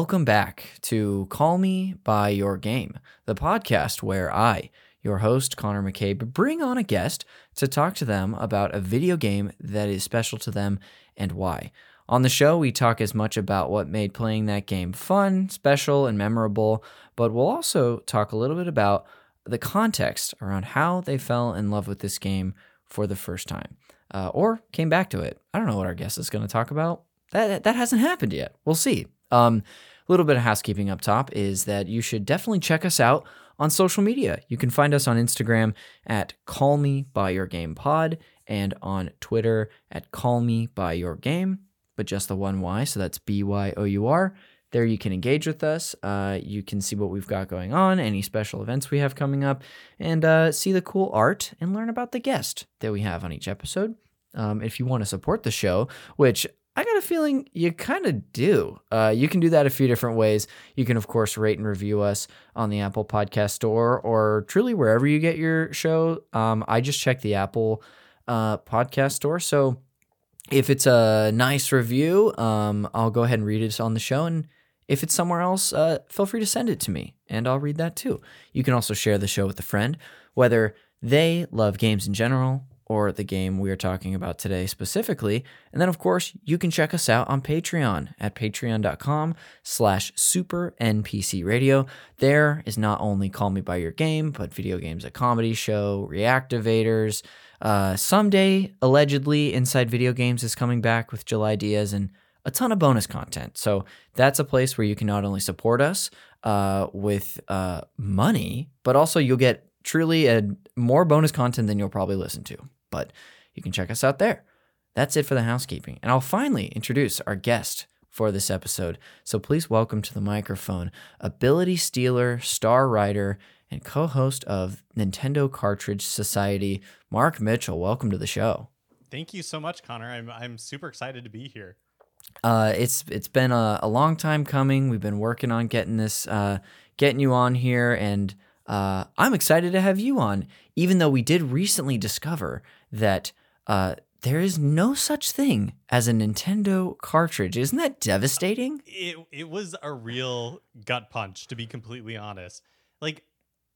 Welcome back to Call Me By Your Game, the podcast where I, your host, Connor McCabe, bring on a guest to talk to them about a video game that is special to them and why. On the show, we talk as much about what made playing that game fun, special, and memorable, but we'll also talk a little bit about the context around how they fell in love with this game for the first time uh, or came back to it. I don't know what our guest is going to talk about. That, that hasn't happened yet. We'll see. Um, little bit of housekeeping up top is that you should definitely check us out on social media. You can find us on Instagram at Call Me By Your Game Pod and on Twitter at Call Me By Your Game, but just the one Y. So that's B Y O U R. There you can engage with us. Uh, you can see what we've got going on, any special events we have coming up, and uh, see the cool art and learn about the guest that we have on each episode. Um, if you want to support the show, which I got a feeling you kind of do. Uh, you can do that a few different ways. You can, of course, rate and review us on the Apple Podcast Store or truly wherever you get your show. Um, I just checked the Apple uh, Podcast Store. So if it's a nice review, um, I'll go ahead and read it on the show. And if it's somewhere else, uh, feel free to send it to me and I'll read that too. You can also share the show with a friend, whether they love games in general or the game we are talking about today specifically. And then, of course, you can check us out on Patreon at patreon.com slash super NPC radio. There is not only Call Me By Your Game, but Video Games a Comedy Show, Reactivators. Uh, someday, allegedly, Inside Video Games is coming back with July Diaz and a ton of bonus content. So that's a place where you can not only support us uh, with uh, money, but also you'll get truly a more bonus content than you'll probably listen to but you can check us out there. That's it for the housekeeping. And I'll finally introduce our guest for this episode. So please welcome to the microphone Ability Stealer, star writer, and co host of Nintendo Cartridge Society, Mark Mitchell. Welcome to the show. Thank you so much, Connor. I'm, I'm super excited to be here. Uh, it's it's been a, a long time coming. We've been working on getting this, uh, getting you on here, and uh, I'm excited to have you on. Even though we did recently discover that uh, there is no such thing as a Nintendo cartridge. Isn't that devastating? It it was a real gut punch, to be completely honest. Like,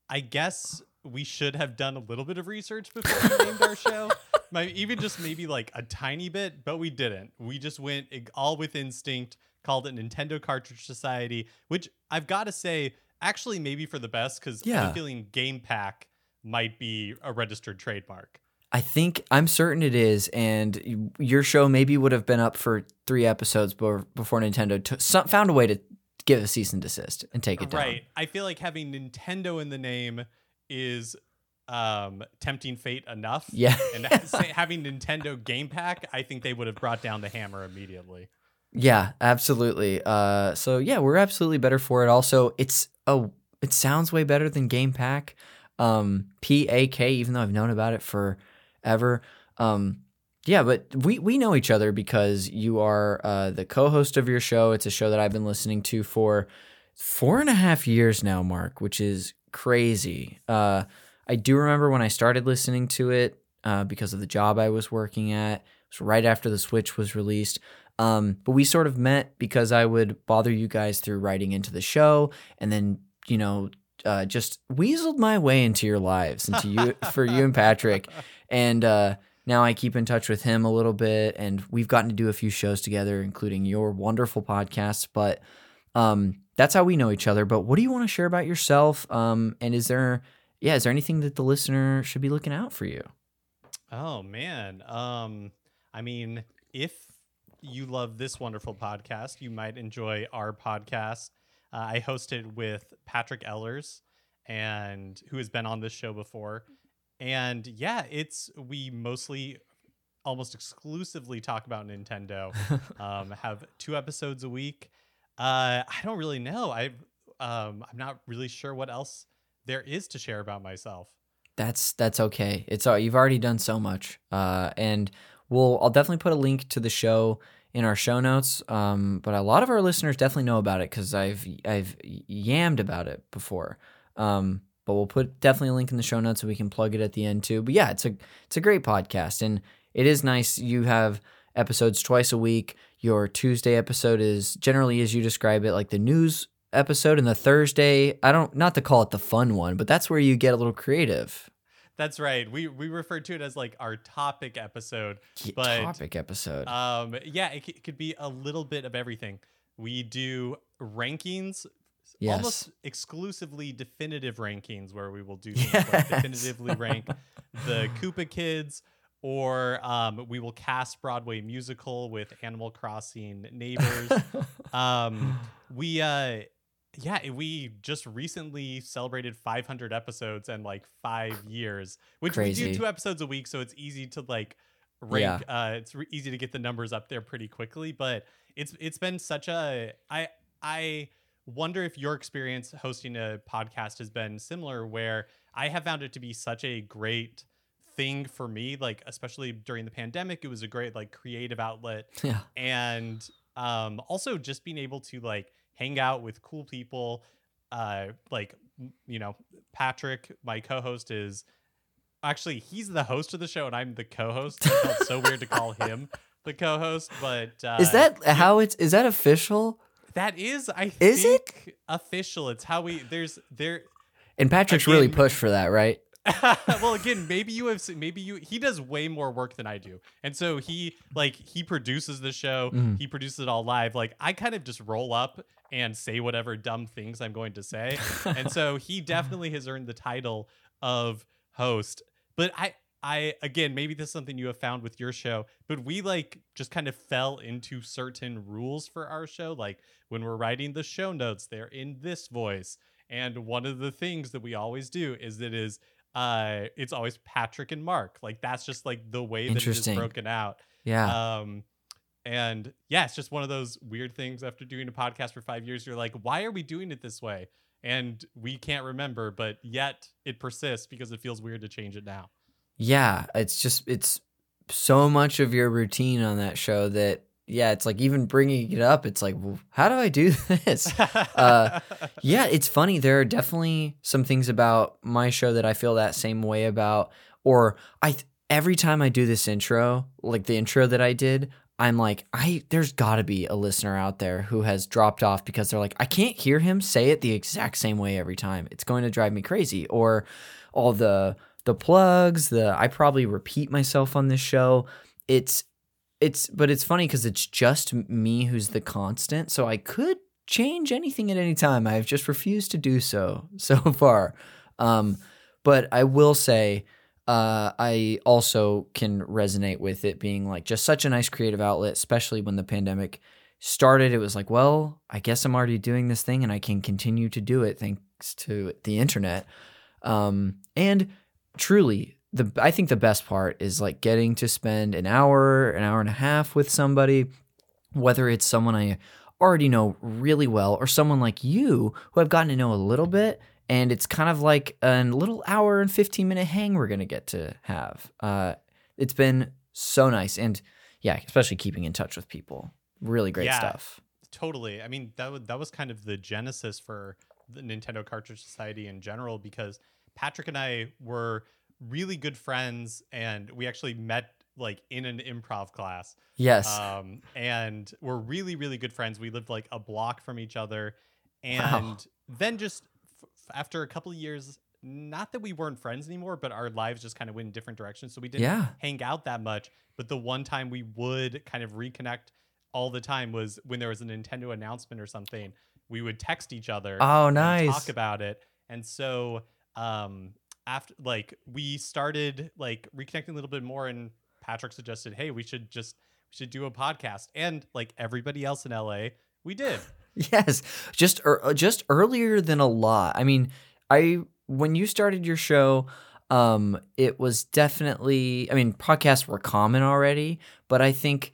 I guess we should have done a little bit of research before we named our show. My, even just maybe like a tiny bit, but we didn't. We just went all with instinct, called it Nintendo Cartridge Society, which I've got to say, actually, maybe for the best, because yeah. I'm feeling Game Pack might be a registered trademark. I think I'm certain it is, and your show maybe would have been up for three episodes before Nintendo t- found a way to give a cease and desist and take it down. Right. I feel like having Nintendo in the name is um, tempting fate enough. Yeah. and having Nintendo Game Pack, I think they would have brought down the hammer immediately. Yeah, absolutely. Uh, so yeah, we're absolutely better for it. Also, it's oh, it sounds way better than Game Pack. Um, P A K, even though I've known about it for ever. Um, yeah, but we we know each other because you are uh, the co-host of your show. It's a show that I've been listening to for four and a half years now, Mark, which is crazy. Uh, I do remember when I started listening to it uh, because of the job I was working at. It was right after the Switch was released. Um, but we sort of met because I would bother you guys through writing into the show, and then you know uh, just weaseled my way into your lives, into you for you and Patrick, and uh, now I keep in touch with him a little bit, and we've gotten to do a few shows together, including your wonderful podcast. But um, that's how we know each other. But what do you want to share about yourself? Um, and is there, yeah, is there anything that the listener should be looking out for you? Oh man, um, I mean, if you love this wonderful podcast, you might enjoy our podcast. Uh, I hosted with Patrick Ellers, and who has been on this show before. And yeah, it's we mostly almost exclusively talk about Nintendo. um, have two episodes a week. Uh, I don't really know. I um, I'm not really sure what else there is to share about myself. That's that's okay. It's uh, you've already done so much. Uh, and we'll I'll definitely put a link to the show in our show notes. Um, but a lot of our listeners definitely know about it because I've I've yammed about it before. Um, but we'll put definitely a link in the show notes so we can plug it at the end too. But yeah, it's a it's a great podcast and it is nice you have episodes twice a week. Your Tuesday episode is generally as you describe it, like the news episode, and the Thursday, I don't not to call it the fun one, but that's where you get a little creative. That's right. We we refer to it as like our topic episode. Yeah, But, topic episode. Um, yeah, it, c- it could be a little bit of everything. We do rankings, yes. almost exclusively definitive rankings, where we will do things like definitively rank the Koopa Kids, or um, we will cast Broadway musical with Animal Crossing neighbors. um, we uh, yeah, we just recently celebrated 500 episodes and like five years, which we do two episodes a week, so it's easy to like rank. Uh, it's re- easy to get the numbers up there pretty quickly, but it's it's been such a I I wonder if your experience hosting a podcast has been similar, where I have found it to be such a great thing for me, like especially during the pandemic, it was a great like creative outlet yeah. and um also just being able to like hang out with cool people uh like you know patrick my co-host is actually he's the host of the show and i'm the co-host it felt so weird to call him the co-host but uh Is that how it's is that official? That is i Is it? think official it's how we there's there And Patrick's really pushed for that, right? well again maybe you have maybe you he does way more work than i do and so he like he produces the show Mhm. he produces it all live like i kind of just roll up and say whatever dumb things i'm going to say and so he definitely has earned the title of host but i i again maybe this is something you have found with your show but we like just kind of fell into certain rules for our show like when we're writing the show notes they're in this voice. And one of the things that we always do is that is uh it's always patrick and mark. Like that's just like the way that it is Interesting. broken out. Yeah. um and yeah it's just one of those weird things after doing a podcast for five years you're like why are we doing it this way? And we can't remember but yet it persists because it feels weird to change it now Yeah, it's just it's so much of your routine on that show that yeah, it's like even bringing it up, it's like, well, how do I do this? Uh, yeah, it's funny. There are definitely some things about my show that I feel that same way about. Or I every time I do this intro, like the intro that I did, I'm like, I there's got to be a listener out there who has dropped off because they're like, I can't hear him say it the exact same way every time. It's going to drive me crazy. Or all the the plugs, the I probably repeat myself on this show. It's it's but it's funny because it's just me who's the constant. So I could change anything at any time. I've just refused to do so so far. Um, but I will say, uh, I also can resonate with it being like just such a nice creative outlet, especially when the pandemic started. It was like, well, I guess I'm already doing this thing and I can continue to do it thanks to the internet. Um, and truly, the I think the best part is like getting to spend an hour, an hour and a half with somebody, whether it's someone I already know really well or someone like you who I've gotten to know a little bit. And it's kind of like a little hour and 15 minute hang we're going to get to have. Uh, it's been so nice. And yeah, especially keeping in touch with people. Really great Yeah. stuff. Totally. I mean, that was that was kind of the genesis for the Nintendo Cartridge Society in general because Patrick and I were really good friends and we actually met like in an improv class. Yes. Um and we're really really good friends. We lived like a block from each other and Wow. then just f- after a couple of years not that we weren't friends anymore, but our lives just kind of went in different directions. So we didn't yeah. hang out that much. But the one time we would kind of reconnect all the time was when there was a Nintendo announcement or something. We would text each other Oh, nice. talk about it. And so um after like we started like reconnecting a little bit more and Patrick suggested, "Hey, we should just we should do a podcast." And like everybody else in LA, we did. Yes, just ear- just earlier than a lot. I mean, I when you started your show, um, it was definitely. I mean, podcasts were common already, but I think,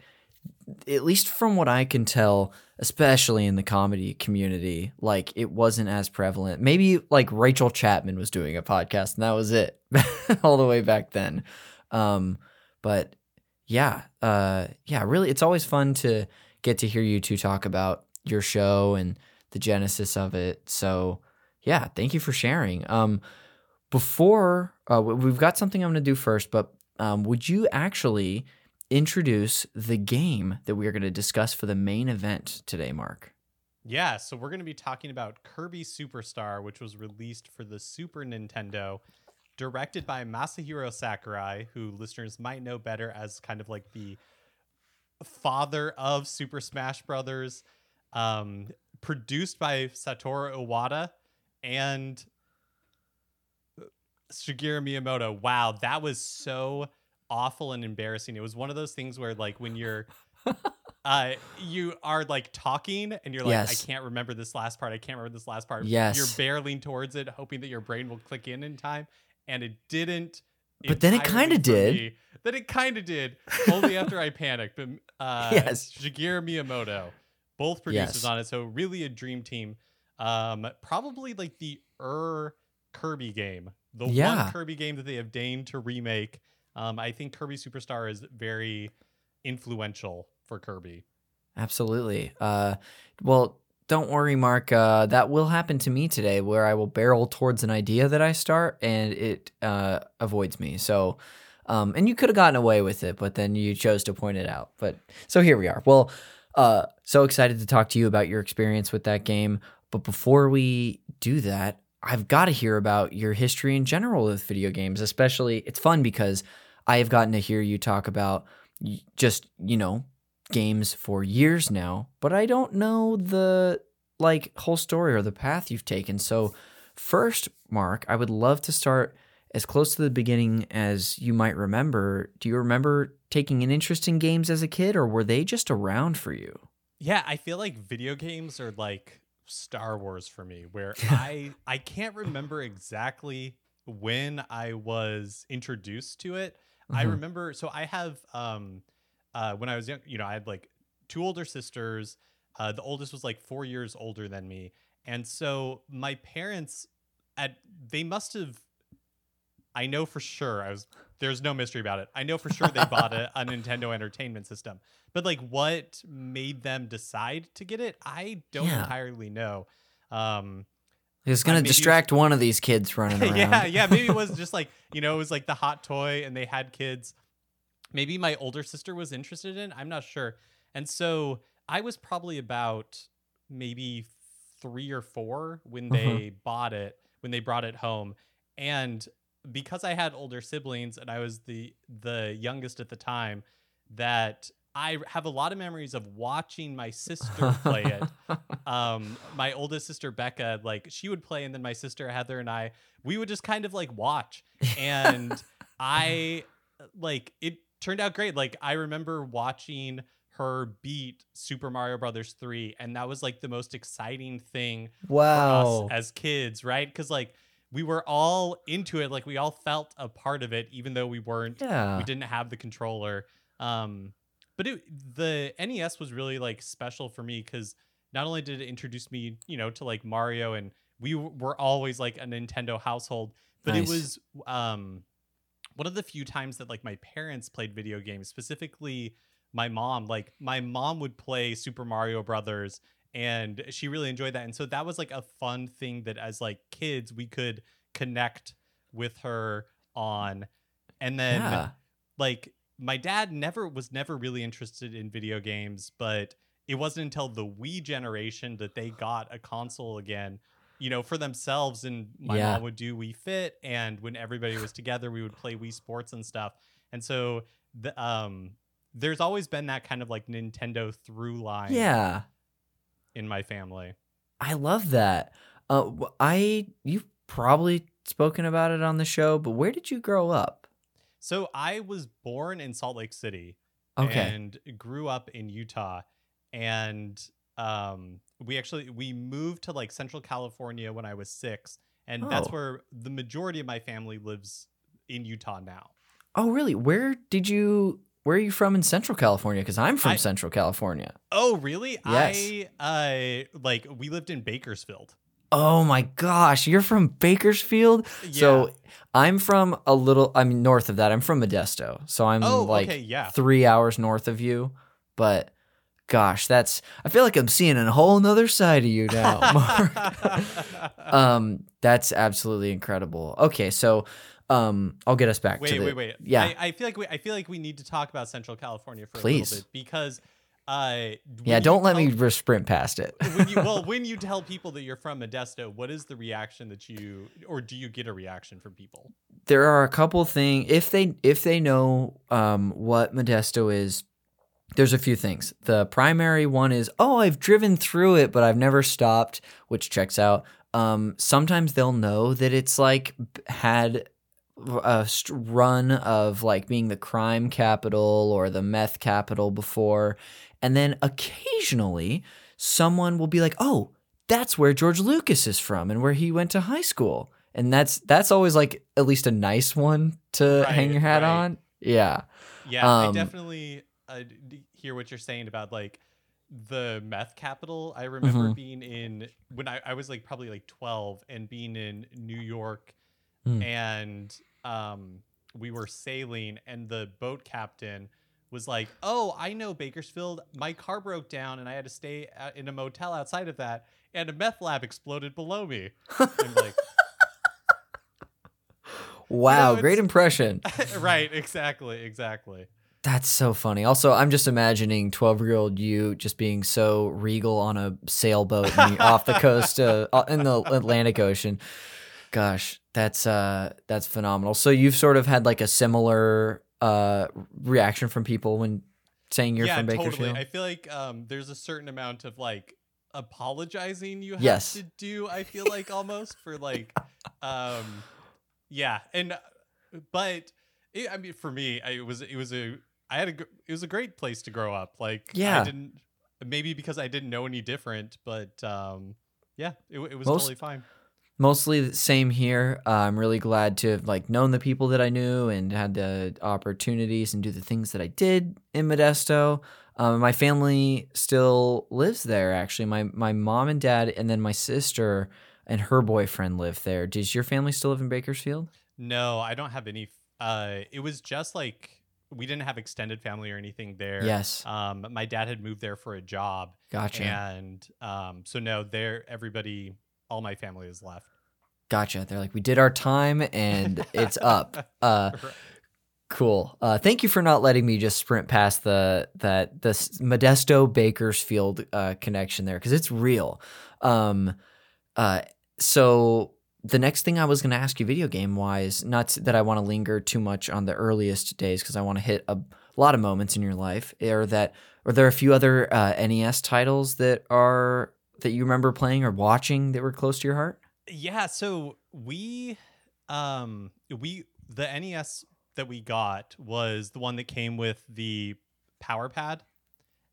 at least from what I can tell, especially in the comedy community, like it wasn't as prevalent. Maybe like Rachel Chapman was doing a podcast, and that was it, all the way back then. Um, but yeah, uh, yeah, really, it's always fun to get to hear you two talk about your show and the genesis of it. So, yeah, thank you for sharing. Um, before uh, we- we've got something I'm going to do first, but um, would you actually introduce the game that we are going to discuss for the main event today, Mark. Yeah, so we're going to be talking about Kirby Superstar, which was released for the Super Nintendo, directed by Masahiro Sakurai, who listeners might know better as kind of like the father of Super Smash Brothers, um, produced by Satoru Iwata and Shigeru Miyamoto. Wow, that was so awful and embarrassing. It was one of those things where like when you're uh you are like talking and you're like Yes. I can't remember this last part. I can't remember this last part. Yes. You're barreling towards it hoping that your brain will click in in time and it didn't. But then it kinda did. me. Then it kind of did. Only after I panicked. But uh Yes. Shigeru Miyamoto, both producers Yes. on it. So really a dream team. Um probably like the er Kirby game. The Yeah. one Kirby game that they have deigned to remake. Um, I think Kirby Superstar is very influential for Kirby. Absolutely. Uh, well, don't worry, Mark. Uh, that will happen to me today, where I will barrel towards an idea that I start, and it uh, avoids me. So, um, and you could have gotten away with it, but then you chose to point it out. But so here we are. Well, uh, so excited to talk to you about your experience with that game. But before we do that, I've got to hear about your history in general with video games. Especially, it's fun because I have gotten to hear you talk about just you know games for years now, but I don't know the like whole story or the path you've taken. So, first, Mark, I would love to start as close to the beginning as you might remember. Do you remember taking an interest in games as a kid, or were they just around for you? Yeah, I feel like video games are like Star Wars for me, where I I can't remember exactly when I was introduced to it. I Mhm. remember so I have um uh when I was young, you know, I had like two older sisters. Uh the oldest was like 4 years older than me. And so my parents at they must have I know for sure I was there's no mystery about it. I know for sure they bought a, a Nintendo Entertainment System. But like what made them decide to get it? I don't Yeah. entirely know. Um It's gonna distract one of these kids running around. yeah, yeah. Maybe it was just like you know, it was like the hot toy, and they had kids. Maybe my older sister was interested in. I'm not sure. And so I was probably about maybe three or four when Uh-huh. they bought it, when they brought it home, and because I had older siblings and I was the the youngest at the time, that I have a lot of memories of watching my sister play it. Um my oldest sister becca like she would play and then my sister heather and i we would just kind of like watch. And i like it turned out great. Like i remember watching her beat super mario brothers 3 and that was like the most exciting thing for wow. us as kids right? Because like we were all into it. Like we all felt a part of it even though we weren't yeah. we didn't have the controller. Um but it, the nes was really like special for me because not only did it introduce me you know to like mario and we were always like a nintendo household but Nice. it was um one of the few times that like my parents played video games specifically my mom like my mom would play super mario brothers and she really enjoyed that and so that was like a fun thing that as like kids we could connect with her on and then yeah. like my dad never was never really interested in video games but it wasn't until the wii generation that they got a console again you know for themselves and my Yeah. mom would do wii fit and when everybody was together we would play wii sports and stuff and so the um there's always been that kind of like nintendo through line Yeah. in my family I love that. Uh, I you've probably spoken about it on the show, but where did you grow up? So i was born in salt lake city Okay. and grew up in Utah. And um, we actually we moved to like Central California when I was six, and that's Oh. where the majority of my family lives in Utah now. oh, really? Where did you? Where are you from in Central California? Because I'm from I- Central California. Oh, really? Yes. I uh like we lived in Bakersfield. Oh my gosh, you're from Bakersfield. Yeah. So I'm from a little. I mean, north of that. I'm from Modesto, so I'm oh, like okay, yeah. three hours north of you. But Gosh, that's. I feel like I'm seeing a whole nother side of you now, Mark. um, that's absolutely incredible. Okay, so, um, I'll get us back wait, the. wait, wait. Yeah, I, I feel like we, I feel like we need to talk about Central California for a little bit because, uh, yeah. Don't let me tell- re- sprint past it. when you well, when you tell people that you're from Modesto, what is the reaction that you, or do you get a reaction from people? there are a couple things if they if they know um, what Modesto is. There's a few things. The primary one is, oh, I've driven through it, but I've never stopped, which checks out. Um, sometimes they'll know that it's like had a run of like being the crime capital or the meth capital before, and then occasionally someone will be like, oh, that's where George Lucas is from and where he went to high school. And that's that's always like at least a nice one to hang your hat right. on. Yeah. Yeah, I Um, definitely uh, hear what you're saying about like the meth capital. I remember Mhm. being in when I, I was like probably like 12 and being in New York Mm. and um, we were sailing and the boat captain was like, "Oh, I know Bakersfield. My car broke down and I had to stay in a motel outside of that, and a meth lab exploded below me." I'm like, Wow, it's- great impression. right, exactly, exactly. That's so funny. Also, I'm just imagining 12 year old you just being so regal on a sailboat off the coast uh, uh, in the Atlantic Ocean. Gosh, that's uh that's phenomenal. So you've sort of had like a similar uh reaction from people when saying you're yeah, from Bakersfield. totally. I feel like um, there's a certain amount of like apologizing you have Yes. to do. I feel like almost for like, um, yeah, and but it, I mean, for me, I, it was it was a I had a it was a great place to grow up. Like, Yeah. I didn't maybe because I didn't know any different, but um, yeah, it, it was Most- totally fine. Mostly the same here. Uh, I'm really glad to have like known the people that I knew and had the opportunities and do the things that I did in Modesto. Um, my family still lives there. Actually, my my mom and dad, and then my sister and her boyfriend live there. Does your family still live in Bakersfield? No, I don't have any. Uh, it was just like we didn't have extended family or anything there. Yes, Um, my dad had moved there for a job, gotcha, and um, so no, there everybody, all my family is left. gotcha. They're like, we did our time and it's up. Uh, Cool. Uh, thank you for not letting me just sprint past the that the Modesto Bakersfield uh, connection there because it's real. Um, uh, so the next thing I was going to ask you, video game wise, not that I want to linger too much on the earliest days because I want to hit a lot of moments in your life. Are that are there a few other uh, NES titles that are that you remember playing or watching that were close to your heart? Yeah, so we, um, we the NES that we got was the one that came with the power pad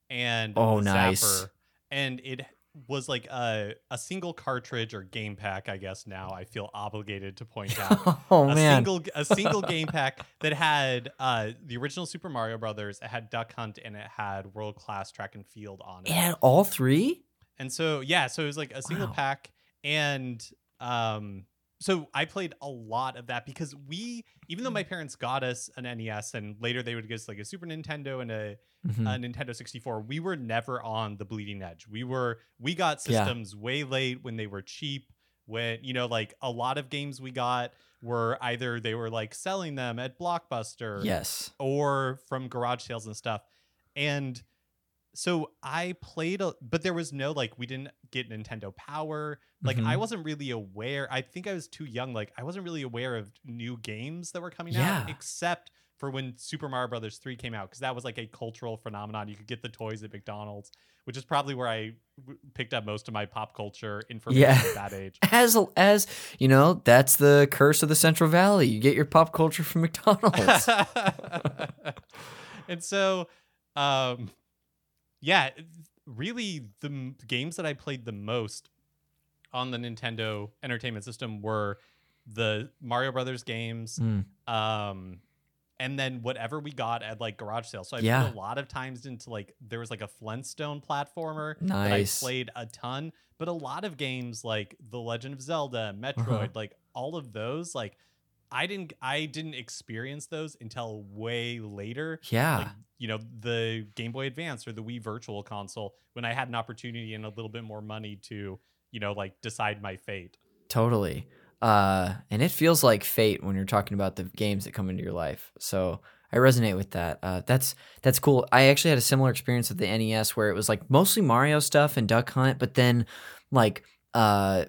and Oh, nice. zapper, and it was like a a single cartridge or game pack. I guess now I feel obligated to point out. oh a man, single a single game pack that had uh, the original Super Mario Brothers. It had Duck Hunt and it had World Class Track and Field on it had all three. And so yeah, so it was like a single Wow. pack, and um, so I played a lot of that because we, even though my parents got us an NES and later they would give us like a Super Nintendo and a, Mhm. a Nintendo 64, we were never on the bleeding edge. We were we got Yeah. systems way late when they were cheap. When you know, like a lot of games we got were either they were like selling them at Blockbuster, Yes. or from garage sales and stuff. And so I played, a, but there was no like, we didn't get Nintendo Power. Like, I Mhm. wasn't really aware. I think I was too young. Like, I wasn't really aware of new games that were coming Yeah. out, except for when Super Mario Brothers 3 came out, because that was like a cultural phenomenon. You could get the toys at McDonald's, which is probably where I w- picked up most of my pop culture information Yeah. at that age. As as you know, that's the curse of the Central Valley. You get your pop culture from McDonald's. and so um yeah really the m- games that i played the most on the nintendo entertainment system were the mario brothers games Mm. um and then whatever we got at like garage sales so i Yeah. put a lot of times into like there was like a flintstone platformer Nice. that i played a ton but a lot of games like the legend of zelda metroid Uh-huh. like all of those like I didn't I didn't experience those until way later. Yeah. Like, you know, the Game Boy Advance or the Wii Virtual Console when I had an opportunity and a little bit more money to, you know, like decide my fate. Totally. Uh, and it feels like fate when you're talking about the games that come into your life. So I resonate with that. Uh, that's that's cool. I actually had a similar experience with the NES where it was like mostly Mario stuff and Duck Hunt, but then like uh,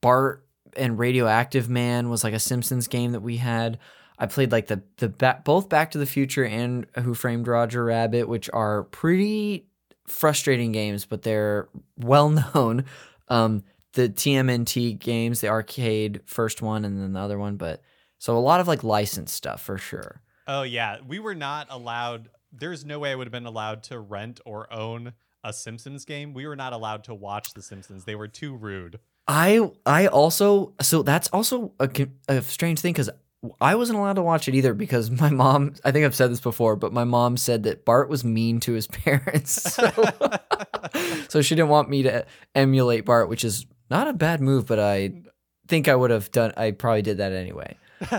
Bart and Radioactive Man was like a Simpsons game that we had. I played like the the both Back to the Future and Who Framed Roger Rabbit, which are pretty frustrating games, but they're well known. Um, the TMNT games, the arcade first one, and then the other one, but so a lot of like licensed stuff for sure. Oh yeah, we were not allowed. There's no way I would have been allowed to rent or own a Simpsons game. We were not allowed to watch The Simpsons. They were too rude. I I also so that's also a, a strange thing because I wasn't allowed to watch it either because my mom. I think I've said this before, but my mom said that Bart was mean to his parents, so, so she didn't want me to emulate Bart, which is not a bad move, but I think I would have done. I probably did that anyway.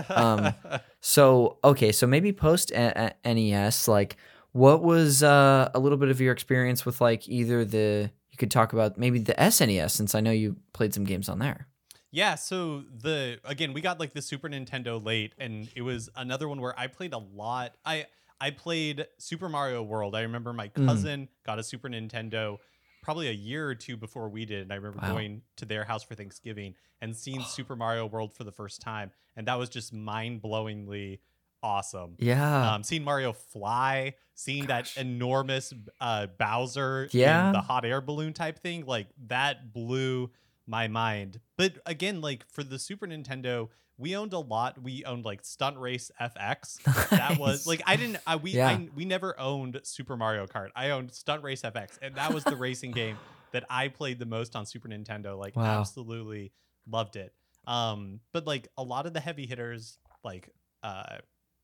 Um, So okay, so maybe post NES, like what was uh, a little bit of your experience with like either the you could talk about maybe the SNES since I know you played some games on there. Yeah, so the again, we got like the Super Nintendo late and it was another one where I played a lot. I I played Super Mario World. I remember my Mm. cousin got a Super Nintendo probably a year or two before we did. And I remember Wow. going to their house for Thanksgiving and seeing Super Mario World for the first time. And that was just mind-blowingly awesome. Yeah, Um, seeing Mario fly, seeing Gosh. that enormous uh, Bowser Yeah. in the hot air balloon type thing, like that blew my mind. But again, like for the Super Nintendo, we owned a lot. We owned like Stunt Race FX. That was like I didn't. I, we Yeah. I, we never owned Super Mario Kart. I owned Stunt Race FX, and that was the racing game that I played the most on Super Nintendo. Like Wow. absolutely loved it. Um, but like a lot of the heavy hitters, like uh,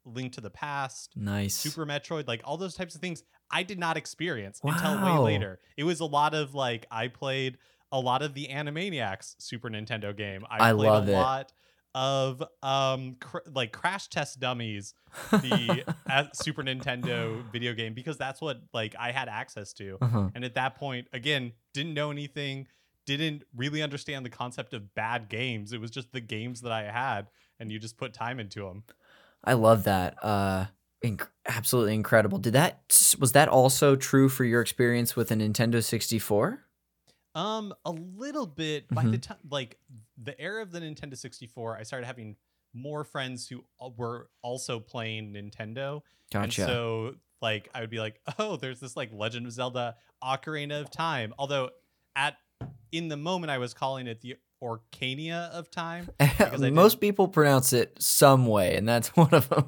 Link to the Past, nice. Super Metroid, like all those types of things, I did not experience until way later. It was a lot of like I played a lot of the Animaniacs Super Nintendo game. I, I played love a it. lot of um cr- like Crash Test Dummies, the Super Nintendo video game because that's what like I had access to. Uh-huh. And at that point, again, didn't know anything, didn't really understand the concept of bad games. It was just the games that I had, and you just put time into them. I love that. Uh, inc- absolutely incredible. Did that was that also true for your experience with a Nintendo 64? Um, a little bit. By the Mhm. time, like the era of the Nintendo 64, I started having more friends who were also playing Nintendo. And Gotcha. so, like, I would be like, "Oh, there's this like Legend of Zelda: Ocarina of Time." Although, at in the moment, I was calling it the Orcania of Time. Most people pronounce it some way, and that's one of them.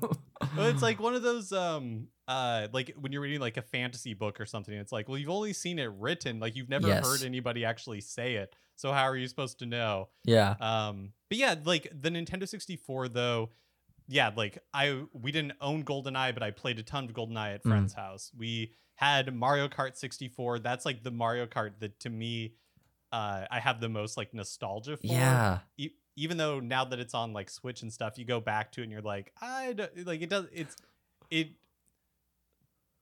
But it's like one of those um uh like when you're reading like a fantasy book or something it's like well you've only seen it written like you've never Yes. heard anybody actually say it so how are you supposed to know yeah. um but yeah like the Nintendo 64 though yeah like I we didn't own GoldenEye but I played a ton of GoldenEye at Mm. friends house we had Mario Kart 64 that's like the Mario Kart that to me uh I have the most like nostalgia for Yeah. e- even though now that it's on like Switch and stuff, you go back to it and you're like, I don't, like it does. It's it.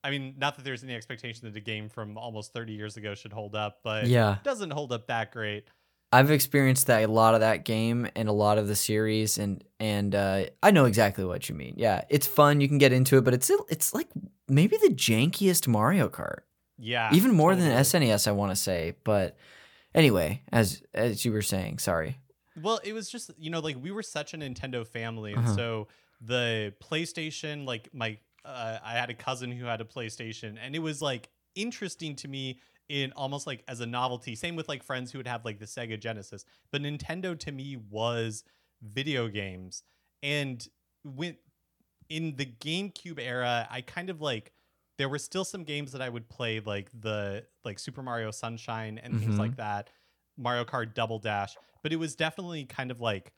I mean, not that there's any expectation that a game from almost 30 years ago should hold up, but Yeah. it doesn't hold up that great. I've experienced that a lot of that game and a lot of the series and and uh, I know exactly what you mean. Yeah, it's fun. You can get into it, but it's it's like maybe the jankiest Mario Kart, Yeah, even more than totally. SNES. I want to say, but anyway, as as you were saying, sorry. Well, it was just you know like we were such a Nintendo family, and Uh-huh. so the PlayStation, like my, uh, I had a cousin who had a PlayStation, and it was like interesting to me in almost like as a novelty. Same with like friends who would have like the Sega Genesis, but Nintendo to me was video games, and when in the GameCube era, I kind of like there were still some games that I would play like the like Super Mario Sunshine and things Mhm. like that, Mario Kart Double Dash, but it was definitely kind of like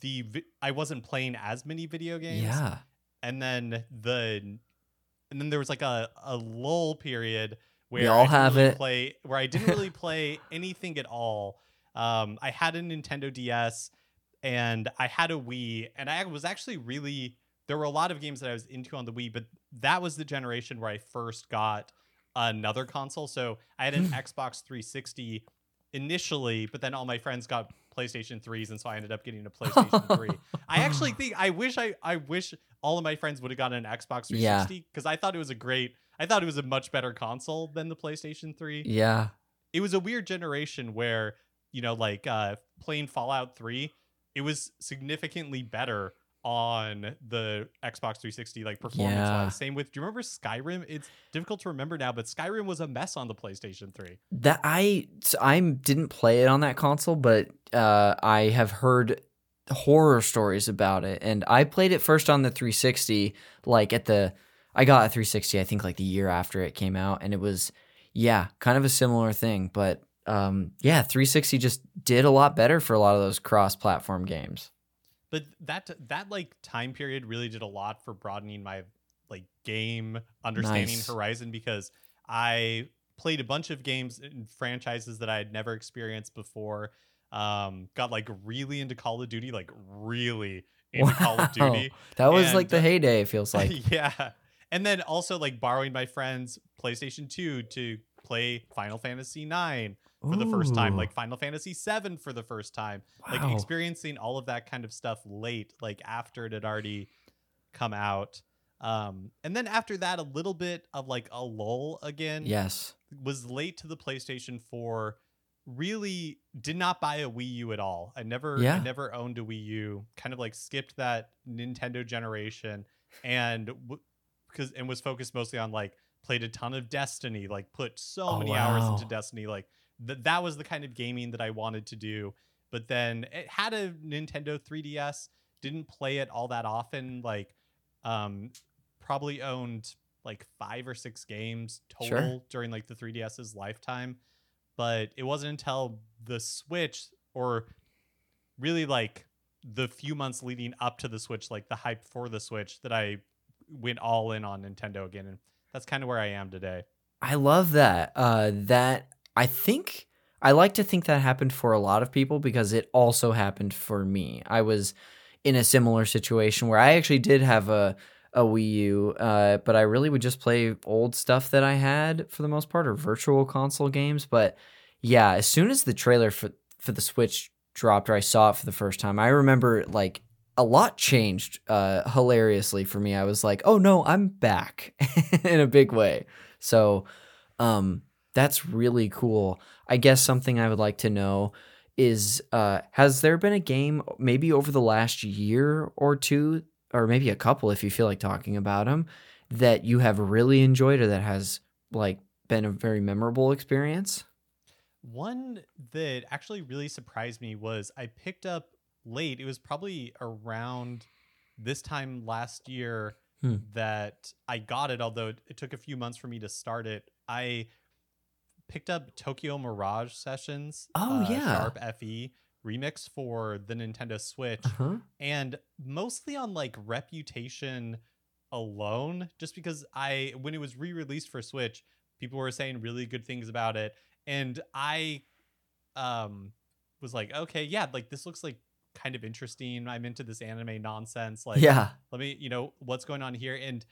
the vi- I wasn't playing as many video games. Yeah. And then the and then there was like a a lull period where We all I didn't have really it. play where I didn't really play anything at all. Um I had a Nintendo DS and I had a Wii, and I was actually really there were a lot of games that I was into on the Wii, but that was the generation where I first got another console. So I had an Xbox 360 initially, but then all my friends got PlayStation 3s, and so I ended up getting a PlayStation 3. I actually think I wish I I wish all of my friends would have gotten an Xbox 360 because I thought it was a great I thought it was a much better console than the PlayStation 3 Yeah. it was a weird generation where you know like uh playing fallout 3 it was significantly better on the xbox 360 like performance Yeah. wise same with do you remember skyrim it's difficult to remember now but skyrim was a mess on the playstation 3 That I I didn't play it on that console, but uh, I have heard horror stories about it, and I played it first on the 360. Like at the, I got a 360. I think like the year after it came out, and it was, yeah, kind of a similar thing. But um, yeah, 360 just did a lot better for a lot of those cross-platform games. But that that like time period really did a lot for broadening my like game understanding Nice. horizon because i played a bunch of games and franchises that i had never experienced before um got like really into call of duty like really into call of Wow. duty That was And, like the heyday. It feels like. yeah and then also like borrowing my friend's playstation 2 to play final fantasy 9 for the first time like final fantasy 7 for the first time like experiencing all of that kind of stuff late like after it had already come out. Um and then after that a little bit of like a lull again yes. was late to the playstation 4 really did not buy a wii u at all. I never i Yeah. never owned a wii u kind of like skipped that nintendo generation and w- because and was focused mostly on like played a ton of destiny like put so Oh, many hours into destiny like th- that was the kind of gaming that i wanted to do but then it had a nintendo 3ds didn't play it all that often like um probably owned like five or six games total Sure. during like the 3ds's lifetime but it wasn't until the switch or really like the few months leading up to the switch like the hype for the switch that i went all in on nintendo again and that's kind of where i am today I love that. Uh, that I think I like to think that happened for a lot of people because it also happened for me. I was in a similar situation where I actually did have a a Wii U, uh, but I really would just play old stuff that I had for the most part, or virtual console games. But yeah, as soon as the trailer for for the Switch dropped, or I saw it for the first time, I remember like a lot changed uh, hilariously for me. I was like, "Oh no, I'm back!" in a big way. So, um, that's really cool. I guess something I would like to know is uh, has there been a game maybe over the last year or two, or maybe a couple if you feel like talking about them, that you have really enjoyed or that has like been a very memorable experience? One that actually really surprised me was I picked up late. It was probably around this time last year Hmm. that I got it, although it, it took a few months for me to start it. I picked up Tokyo Mirage Sessions. Oh, uh, yeah. Sharp FE remix for the Nintendo Switch Huh? and mostly on like reputation alone just because i when it was re-released for switch people were saying really good things about it and i um was like okay yeah like this looks like kind of interesting i'm into this anime nonsense like yeah. let me you know what's going on here and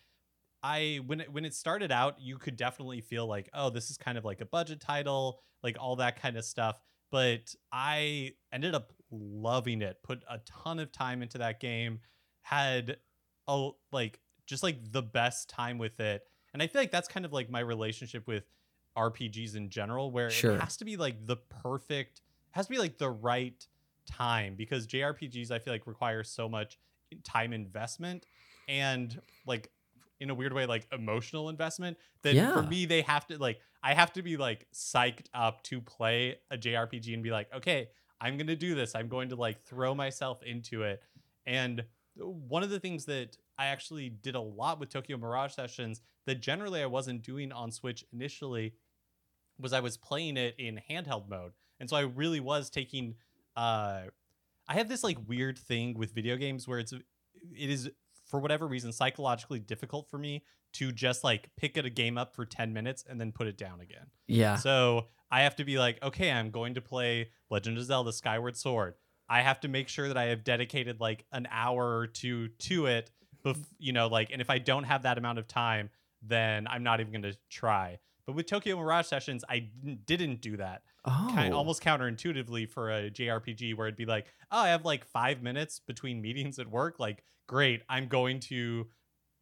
i when it when it started out you could definitely feel like oh this is kind of like a budget title like all that kind of stuff but i ended up loving it put a ton of time into that game had a like just like the best time with it and i feel like that's kind of like my relationship with rpgs in general where Sure. it has to be like the perfect has to be like the right time because jrpgs i feel like require so much time investment and like in a weird way like emotional investment that Yeah. for me they have to like i have to be like psyched up to play a jrpg and be like okay i'm gonna do this. I'm going to like throw myself into it. And one of the things that i actually did a lot with tokyo mirage sessions that generally i wasn't doing on switch initially was i was playing it in handheld mode. And so i really was taking uh i have this like weird thing with video games where it's it is for whatever reason psychologically difficult for me to just like pick a game up for 10 minutes and then put it down again Yeah. so I have to be like, okay, I'm going to play Legend of Zelda Skyward Sword. I have to make sure that I have dedicated like an hour or two to it. Bef- you know, like, and if I don't have that amount of time, then I'm not even going to try. But with Tokyo Mirage Sessions, I didn't, didn't do that. Oh, Kind almost counterintuitively for a JRPG where it'd be like, oh, I have like five minutes between meetings at work. Like, great, I'm going to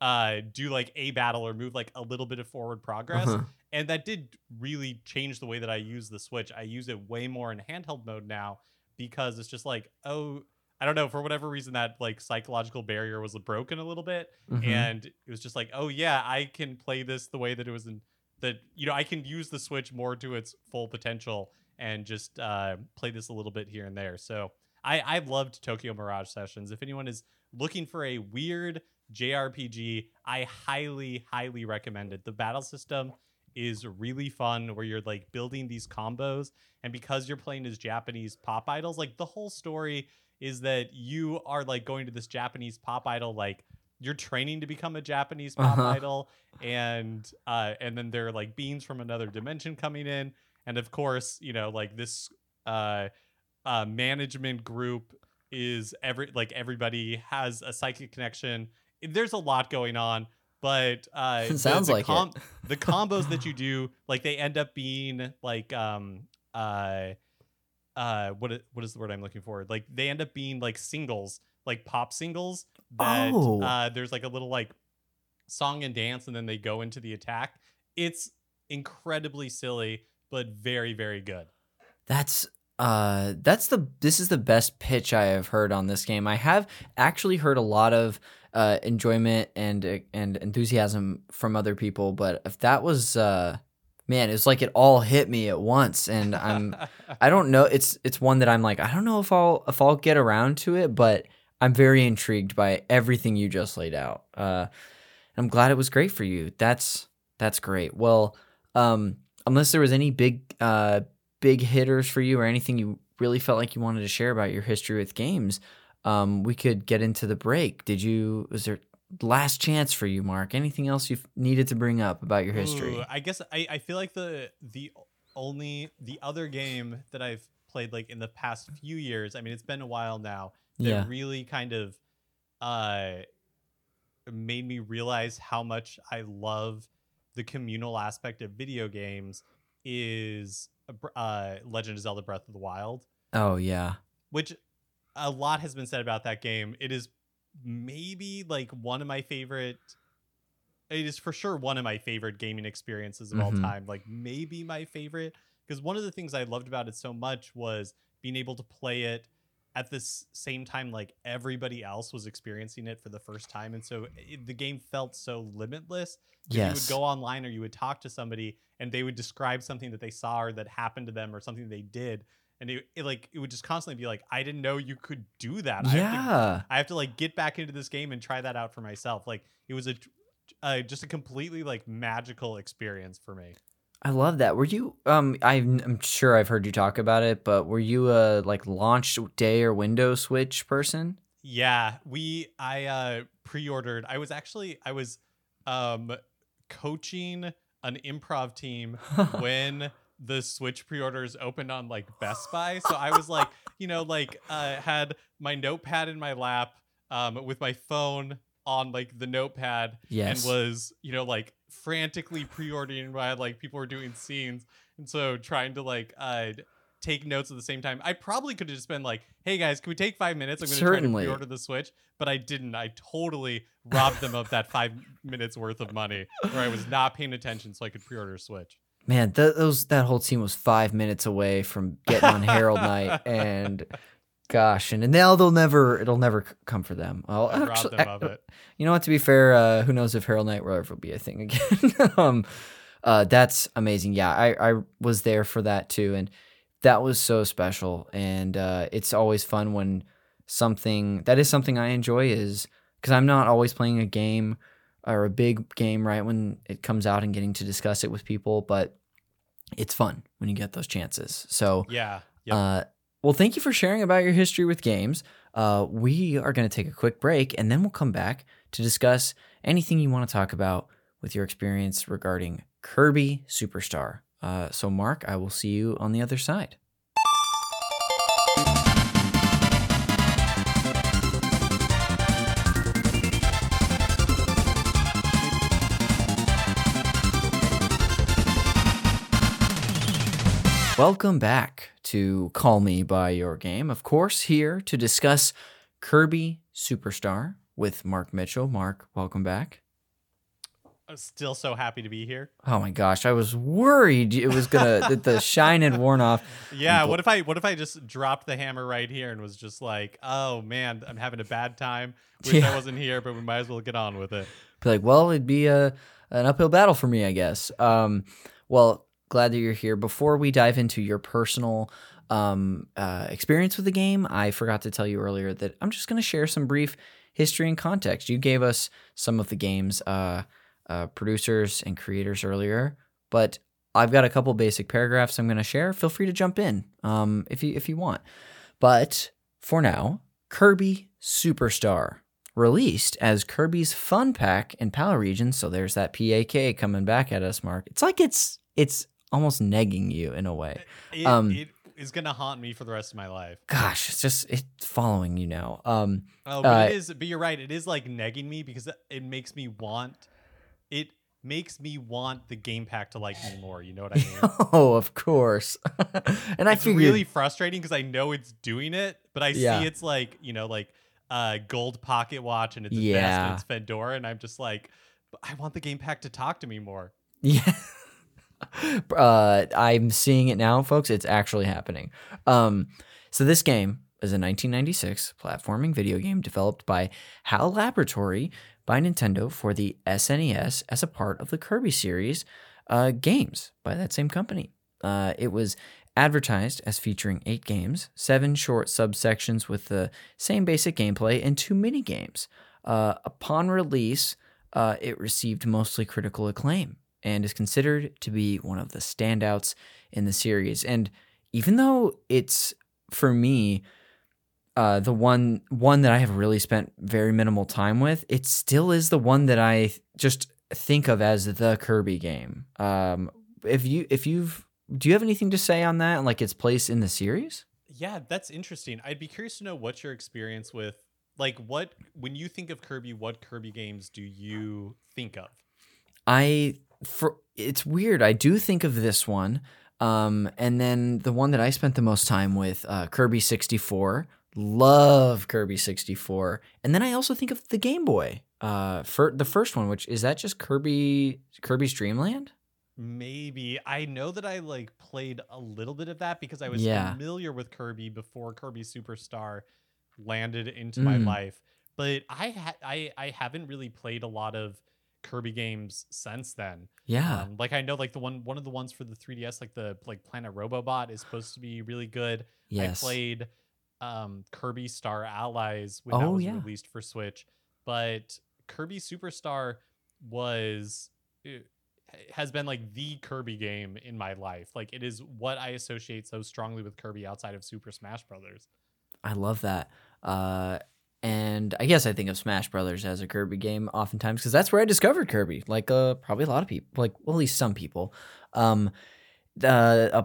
uh, do like a battle or move like a little bit of forward progress. Uh-huh. And that did really change the way that I use the Switch. I use it way more in handheld mode now because it's just like, oh, I don't know, for whatever reason that like psychological barrier was broken a little bit. Mhm. And it was just like, oh yeah, I can play this the way that it was in that, you know, I can use the Switch more to its full potential and just uh, play this a little bit here and there. So I, I loved Tokyo Mirage Sessions. If anyone is looking for a weird JRPG, I highly, highly recommend it. The battle system is really fun where you're like building these combos. And because you're playing as Japanese pop idols, like the whole story is that you are like going to this Japanese pop idol, like you're training to become a Japanese pop Uh-huh. idol, and uh, and then there are like beings from another dimension coming in, and of course, you know, like this uh, uh, management group is every like everybody has a psychic connection. There's a lot going on, but uh, the- Sounds the like it. the combos that you do, like they end up being like um uh uh what what is the word I'm looking for? Like they end up being like singles, like pop singles that Oh. uh there's like a little like song and dance and then they go into the attack. It's incredibly silly but very very good. That's uh that's the this is the best pitch I have heard on this game. I have actually heard a lot of uh enjoyment and uh, and enthusiasm from other people, but if that was uh man, it's like it all hit me at once and I'm I don't know it's it's one that I'm like I don't know if I'll if I'll get around to it, but I'm very intrigued by everything you just laid out. Uh I'm glad it was great for you. That's that's great. Well, um unless there was any big uh big hitters for you or anything you really felt like you wanted to share about your history with games, um, we could get into the break. Did you? Was there last chance for you, Mark? Anything else you needed to bring up about your history? Ooh, I guess I, I feel like the the only the other game that I've played like in the past few years. I mean, it's been a while now. That Yeah. really kind of uh made me realize how much I love the communal aspect of video games is uh Legend of Zelda Breath of the Wild Oh yeah, which a lot has been said about that game. It is maybe like one of my favorite. It is for sure one of my favorite gaming experiences of all Mhm. time. Like maybe my favorite because one of the things I loved about it so much was being able to play it at the same time like everybody else was experiencing it for the first time, and so it, the game felt so limitless yes. You would go online or you would talk to somebody and they would describe something that they saw or that happened to them or something they did. And it, it like it would just constantly be like, I didn't know you could do that. I have, to, yeah, I have to like get back into this game and try that out for myself. Like it was a uh, just a completely like magical experience for me. I love that. Were you? Um, I'm, I'm sure I've heard you talk about it, but were you a like launch day or window switch person? Yeah, we I uh pre-ordered. I was actually I was um coaching an improv team when the Switch pre-orders opened on like Best Buy. So I was like, you know, like uh had my notepad in my lap um with my phone on like the notepad yes. and was, you know, like frantically pre-ordering while like people were doing scenes. And so trying to like uh take notes at the same time. I probably could have just been like, "Hey guys, can we take 5 minutes? I'm going to try to pre-order the Switch." But I didn't. I totally robbed them of that 5 minutes worth of money where I was not paying attention so I could pre-order a Switch. Man, th- those that whole team was five minutes away from getting on Harold Night, and gosh, and, and they'll they'll never it'll never come for them. Well, I actually, them of it. you know what? To be fair, uh, who knows if Harold Night will ever be a thing again? um, uh, that's amazing. Yeah, I I was there for that too, and that was so special. And uh, it's always fun when something that is something I enjoy is because I'm not always playing a game or a big game right when it comes out and getting to discuss it with people, but it's fun when you get those chances. So Yeah. Yep. uh, well, thank you for sharing about your history with games. Uh, we are going to take a quick break and then we'll come back to discuss anything you want to talk about with your experience regarding Kirby Superstar. Uh, so, Mark, I will see you on the other side. Welcome back to Call Me By Your Game. Of course, here to discuss Kirby Superstar with Mark Mitchell. Mark, welcome back. I'm still so happy to be here. Oh my gosh, I was worried it was gonna that the shine had worn off. Yeah, what if I what if I just dropped the hammer right here and was just like, "Oh man, I'm having a bad time. Wish Yeah. I wasn't here, but we might as well get on with it." Be like, well, it'd be a an uphill battle for me, I guess. Um, well, glad that you're here. Before we dive into your personal um, uh, experience with the game, I forgot to tell you earlier that I'm just going to share some brief history and context. You gave us some of the game's uh, uh, producers and creators earlier, but I've got a couple basic paragraphs I'm going to share. Feel free to jump in um, if you if you want. But for now, Kirby Superstar released as Kirby's Fun Pack in PAL regions. So there's that PAK coming back at us, Mark. It's like it's it's almost negging you in a way. It, Um, it is gonna haunt me for the rest of my life. Gosh, it's just it's following you now. Um, Oh, but Uh, it is. But you're right. It is like negging me because it makes me want. It makes me want the game pack to like me more. You know what I mean? oh, of course. and I it's figured really frustrating because I know it's doing it, but I Yeah. see it's like you know like a gold pocket watch and it's Yeah. it's Fedora, and I'm just like, I want the game pack to talk to me more. Yeah. Uh, I'm seeing it now, folks. It's actually happening. Um, so this game is a 1996 platforming video game developed by HAL Laboratory by Nintendo for the SNES as a part of the Kirby series uh, games by that same company. Uh, it was advertised as featuring eight games, seven short subsections with the same basic gameplay, and two mini games. Uh, upon release, uh, it received mostly critical acclaim and is considered to be one of the standouts in the series. And even though it's for me uh, the one one that I have really spent very minimal time with, it still is the one that I just think of as the Kirby game. Um, if you if you've do you have anything to say on that, like its place in the series? Yeah, that's interesting. I'd be curious to know what your experience with like what when you think of Kirby, what Kirby games do you think of? I for it's weird. I do think of this one, um, and then the one that I spent the most time with, uh, Kirby sixty four. Love Kirby sixty four, and then I also think of the Game Boy. Uh, for the first one, which is that just Kirby Kirby's Dreamland? Maybe I know that I like played a little bit of that because I was Yeah. familiar with Kirby before Kirby Superstar landed into my Mm. life. But I ha- I I haven't really played a lot of Kirby games since then. Yeah, Um, like I know like the one one of the ones for the 3DS like the like Planet Robobot is supposed to be really good. yes. I played um, Kirby Star Allies when that Oh, was yeah. released for Switch, but Kirby Superstar was it has been like the Kirby game in my life. Like it is what I associate so strongly with Kirby outside of Super Smash Brothers. I love that. Uh, and I guess I think of Smash Brothers as a Kirby game oftentimes because that's where I discovered Kirby. Like uh, probably a lot of people, like well, at least some people. Um, uh,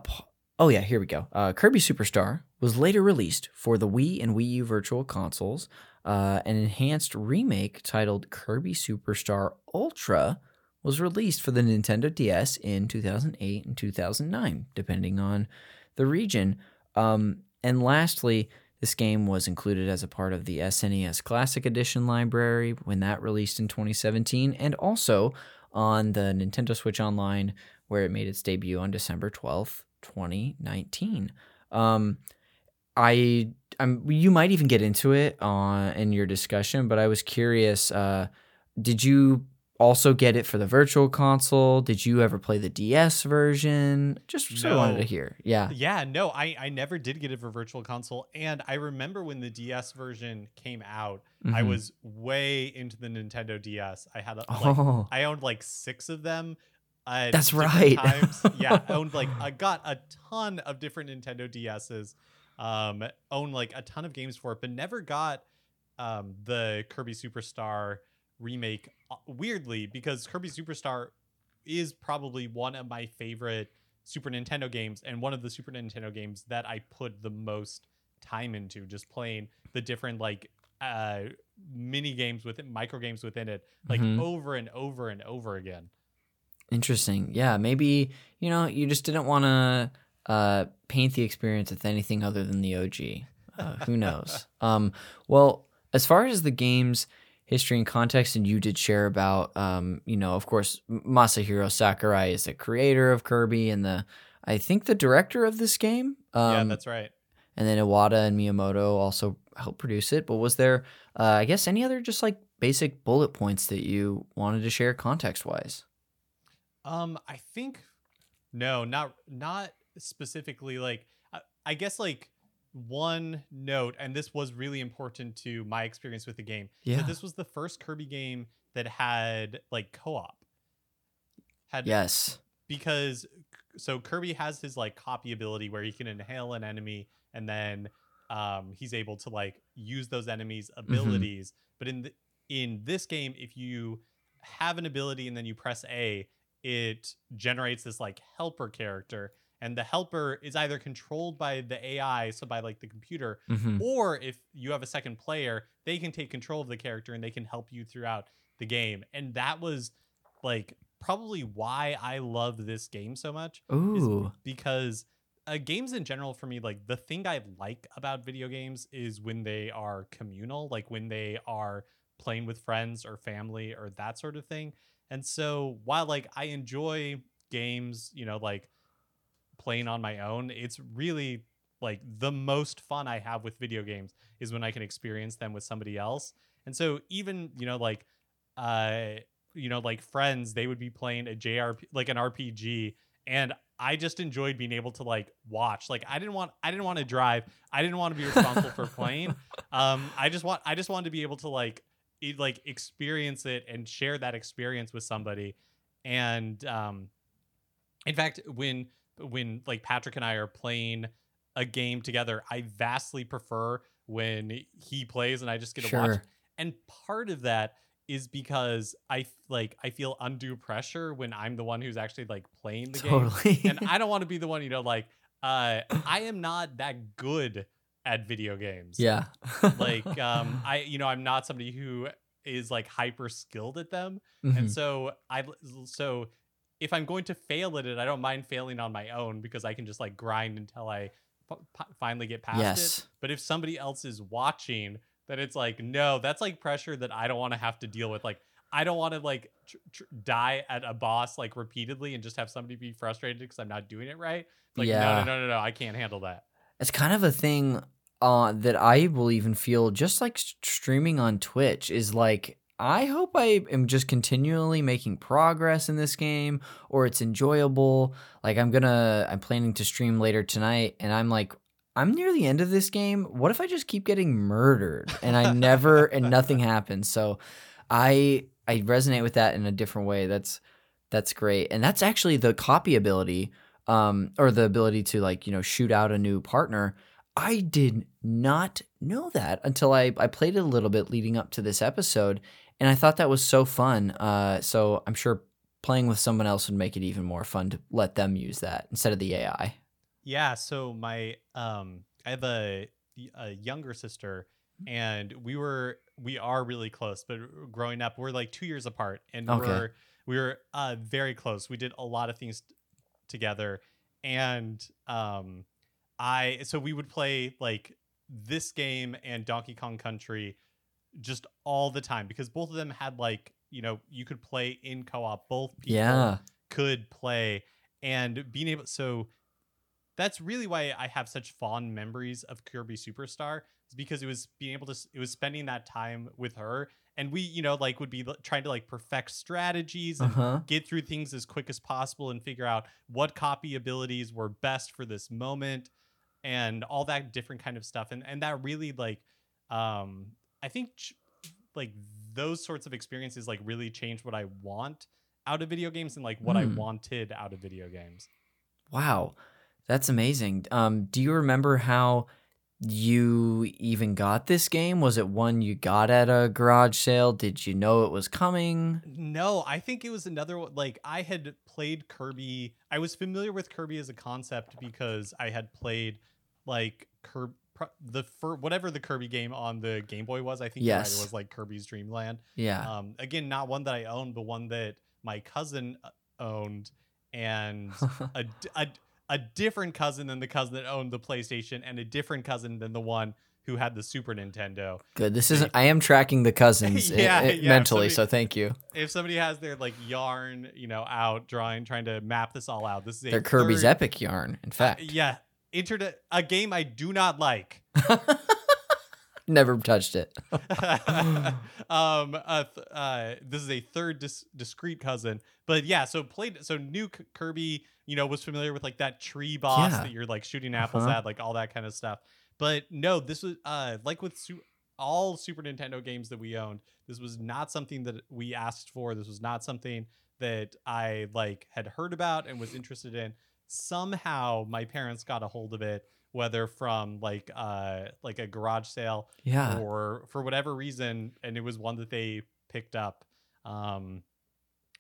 oh yeah, here we go. Uh, Kirby Superstar was later released for the Wii and Wii U Virtual Consoles. Uh, an enhanced remake titled Kirby Superstar Ultra was released for the Nintendo DS in 2008 and 2009, depending on the region. Um, and lastly, this game was included as a part of the SNES Classic Edition library when that released in 2017, and also on the Nintendo Switch Online, where it made its debut on December 12th, 2019. Um, I, I'm, you might even get into it on in your discussion, but I was curious. Uh, did you also get it for the Virtual Console? Did you ever play the DS version? Just sort of wanted to hear. Yeah. Yeah, no, I I never did get it for Virtual Console, and I remember when the DS version came out, I Mhm. was way into the Nintendo DS. I had a, like Oh. I owned like six of them. at That's right. Yeah, I owned like I got a ton of different Nintendo DSs. Um, owned like a ton of games for it, but never got um the Kirby Superstar remake. uh, Weirdly, because Kirby Superstar is probably one of my favorite Super Nintendo games and one of the Super Nintendo games that I put the most time into just playing the different like uh mini games within micro games within it like Mhm. over and over and over again. Interesting. Yeah, maybe you know you just didn't want to uh, paint the experience with anything other than the OG. Uh, who knows? um, well, as far as the game's history and context, and you did share about, um, you know, of course, Masahiro Sakurai is the creator of Kirby and the, I think, the director of this game. Um, yeah, that's right. And then Iwata and Miyamoto also helped produce it. But was there, uh, I guess, any other just like basic bullet points that you wanted to share context wise? Um, I think no, not not specifically. Like, I, I guess like one note, and this was really important to my experience with the game. Yeah. this was the first Kirby game that had like co-op. Had Yes. because so Kirby has his like copy ability where he can inhale an enemy and then um, he's able to like use those enemies' abilities. But in the, in this game, if you have an ability and then you press A, it generates this like helper character, and the helper is either controlled by the AI, so by like the computer, hmm or if you have a second player, they can take control of the character and they can help you throughout the game. And that was like probably why I love this game so much Ooh. because uh, games in general for me like the thing I like about video games is when they are communal, like when they are playing with friends or family or that sort of thing. And so while like I enjoy games, you know, like playing on my own, it's really like the most fun I have with video games is when I can experience them with somebody else. And so even, you know, like uh you know, like friends, they would be playing a JRP like an RPG and I just enjoyed being able to like watch. Like I didn't want I didn't want to drive. I didn't want to be responsible for playing. Um I just want I just wanted to be able to like e- like experience it and share that experience with somebody. And um in fact, when when like Patrick and I are playing a game together, I vastly prefer when he plays and I just get to watch. And part of that is because I like I feel undue pressure when I'm the one who's actually like playing the game and I don't want to be the one, you know, like uh I am not that good at video games. yeah. Like um I you know, I'm not somebody who is like hyper skilled at them. Mhm. And so I so if I'm going to fail at it, I don't mind failing on my own because I can just like grind until I f- f- finally get past Yes. it. But if somebody else is watching, then it's like no, that's like pressure that I don't want to have to deal with. Like I don't want to like tr- tr- die at a boss like repeatedly and just have somebody be frustrated because I'm not doing it right. Like no, Yeah. no, no, no, no, I can't handle that. It's kind of a thing uh, that I will even feel just like streaming on Twitch is like, I hope I am just continually making progress in this game or it's enjoyable. Like, I'm gonna, I'm planning to stream later tonight and I'm like, I'm near the end of this game. What if I just keep getting murdered and I never, and nothing happens? So I, I resonate with that in a different way. That's, that's great. And that's actually the copy ability um, or the ability to like you know shoot out a new partner. I did not know that until I I played it a little bit leading up to this episode, and I thought that was so fun. Uh, so I'm sure playing with someone else would make it even more fun to let them use that instead of the AI. Yeah, so my um I have a a younger sister and we were we are really close, but growing up we're like 2 years apart and Okay. we're we were uh very close. We did a lot of things t- together and um I so we would play like this game and Donkey Kong Country just all the time because both of them had like, you know, you could play in co-op both people Yeah, could play and being able so that's really why I have such fond memories of Kirby Superstar is because it was being able to it was spending that time with her and we you know like would be trying to like perfect strategies uh-huh. get through things as quick as possible and figure out what copy abilities were best for this moment and all that different kind of stuff and and that really like um I think ch- like those sorts of experiences like really changed what I want out of video games and like what I Hmm. wanted out of video games. Wow, that's amazing. Um, do you remember how you even got this game? Was it one you got at a garage sale? Did you know it was coming? No, I think it was another one. Like I had played Kirby. I was familiar with Kirby as a concept because I had played like Kirby, the fir- whatever the Kirby game on the Game Boy was. I think right, Yes. it was like Kirby's Dream Land. Yeah. Um, again, not one that I owned, but one that my cousin uh, owned, and a, a a different cousin than the cousin that owned the PlayStation, and a different cousin than the one who had the Super Nintendo. Good. This isn't. I am tracking the cousins Yeah, i- i- yeah, mentally, somebody- so thank you. If somebody has their like yarn, you know, out drawing, trying to map this all out, this is a Kirby's third- epic yarn. In fact, Yeah, entered a, a game I do not like. never touched it. um, uh, th- uh, this is a third dis- discrete cousin, but yeah. So played. So new K- Kirby, you know, was familiar with like that tree boss Yeah. that you're like shooting apples Uh-huh. at, like all that kind of stuff. But no, this was uh like with su- all Super Nintendo games that we owned. This was not something that we asked for. This was not something that I like had heard about and was interested in. Somehow my parents got a hold of it, whether from like uh like a garage sale Yeah. or for whatever reason, and it was one that they picked up. Um,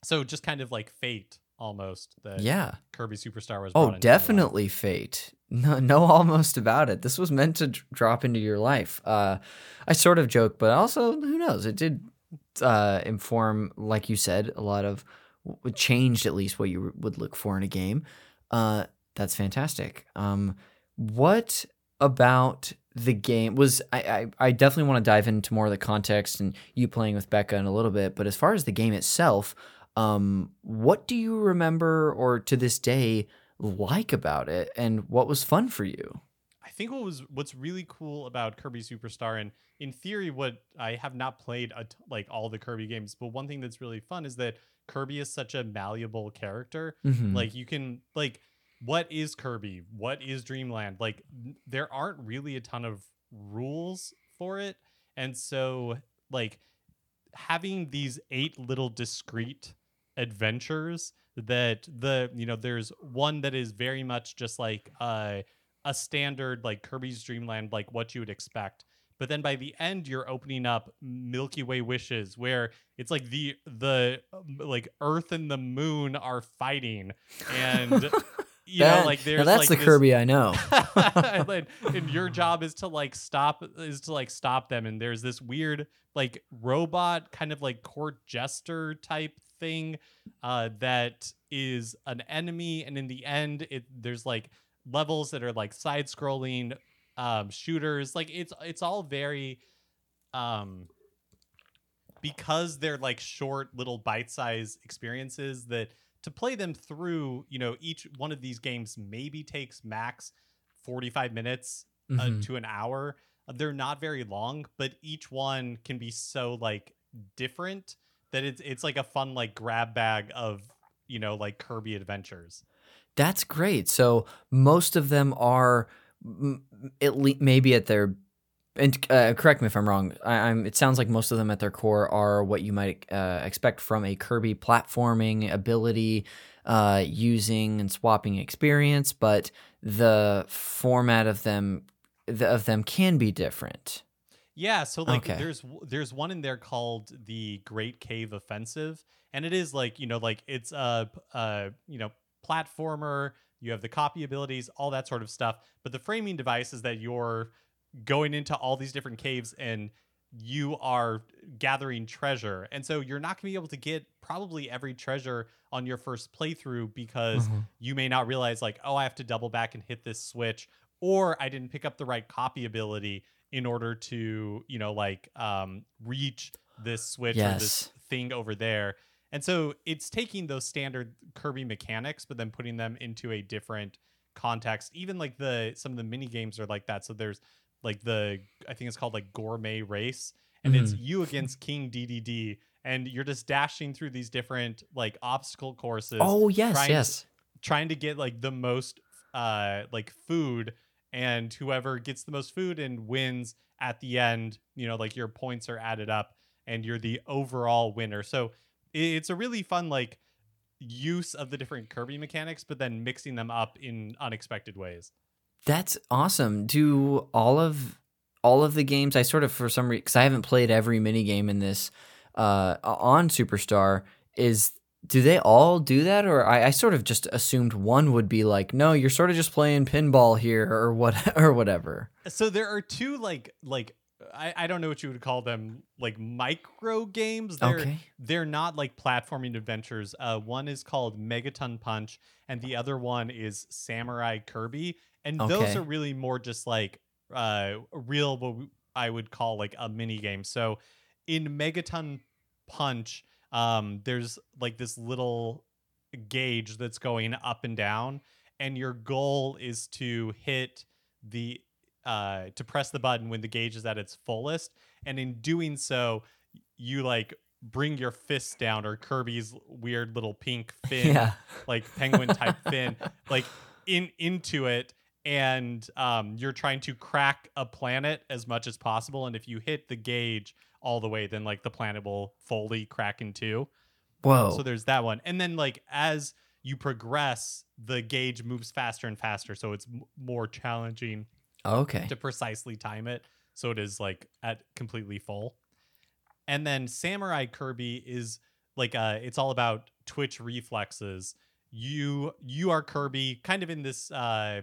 so just kind of like fate almost that Yeah. Kirby Superstar was. Oh, definitely fate. No, no, almost about it. This was meant to d- drop into your life. Uh, I sort of joke, but also who knows? It did uh, inform, like you said, a lot of changed at least what you would look for in a game. Uh, that's fantastic. Um, what about the game was I, I, I definitely want to dive into more of the context and you playing with Becca in a little bit, but as far as the game itself, um, what do you remember or to this day like about it and what was fun for you? I think what was what's really cool about Kirby Superstar, and in theory, what I have not played t- like all the Kirby games, but one thing that's really fun is that Kirby is such a malleable character. Mhm. Like you can like, what is Kirby? What is Dreamland? Like there aren't really a ton of rules for it, and so like having these eight little discrete adventures that the you know there's one that is very much just like uh, a standard like Kirby's Dreamland like what you would expect but then by the end you're opening up Milky Way wishes where it's like the the um, like earth and the moon are fighting and you know like there's that's like the this- Kirby I know. and, and your job is to like stop is to like stop them and there's this weird like robot kind of like court jester type thing uh that is an enemy and in the end it there's like levels that are like side scrolling um shooters like it's it's all very um because they're like short little bite-size experiences that to play them through you know each one of these games maybe takes max 45 minutes uh, Mhm. to an hour they're not very long but each one can be so like different that it's it's like a fun like grab bag of you know like kirby adventures That's great. So most of them are at least maybe at their and uh, correct me if I'm wrong. I, I'm. It sounds like most of them at their core are what you might uh, expect from a Kirby platforming ability, uh, using and swapping experience, but the format of them the, of them can be different. Yeah, so like Okay. there's there's one in there called the Great Cave Offensive, and it is like you know like it's a, uh you know platformer. You have the copy abilities, all that sort of stuff. But the framing device is that you're going into all these different caves and you are gathering treasure, and so you're not gonna be able to get probably every treasure on your first playthrough because you may not realize like oh I have to double back and hit this switch, or I didn't pick up the right copy ability in order to you know like um reach this switch or this thing over there and so it's taking those standard kirby mechanics but then putting them into a different context. Even like the some of the mini games are like that. So there's like the i think it's called like gourmet race. And it's you against King Dedede and you're just dashing through these different like obstacle courses Oh yes, trying yes. trying to get like the most uh like food. And whoever gets the most food and wins at the end you know like your points are added up and you're the overall winner. So it's a really fun like use of the different kirby mechanics but then mixing them up in unexpected ways That's awesome. Do all of all of the games I sort of for some reason because I haven't played every mini game in this uh, on Superstar is do they all do that or I, I sort of just assumed one would be like no you're sort of just playing pinball here or what or whatever. so there are two like like I, I don't know what you would call them like micro games. They're Okay. they're not like platforming adventures. Uh, one is called Megaton Punch, and the other one is Samurai Kirby, and those are really more just like uh real what I would call like a mini game. So in Megaton Punch, um, there's like this little gauge that's going up and down, and your goal is to hit the uh to press the button when the gauge is at its fullest, and in doing so, you like bring your fist down or Kirby's weird little pink fin Yeah. like penguin type fin like in into it. And um, you're trying to crack a planet as much as possible. And if you hit the gauge all the way then like the planet will fully crack in two. Whoa. so there's that one. And then like as you progress the gauge moves faster and faster. So it's m- more challenging okay. to precisely time it so it is like at completely full. And then samurai kirby is like uh it's all about twitch reflexes. You you are kirby kind of in this uh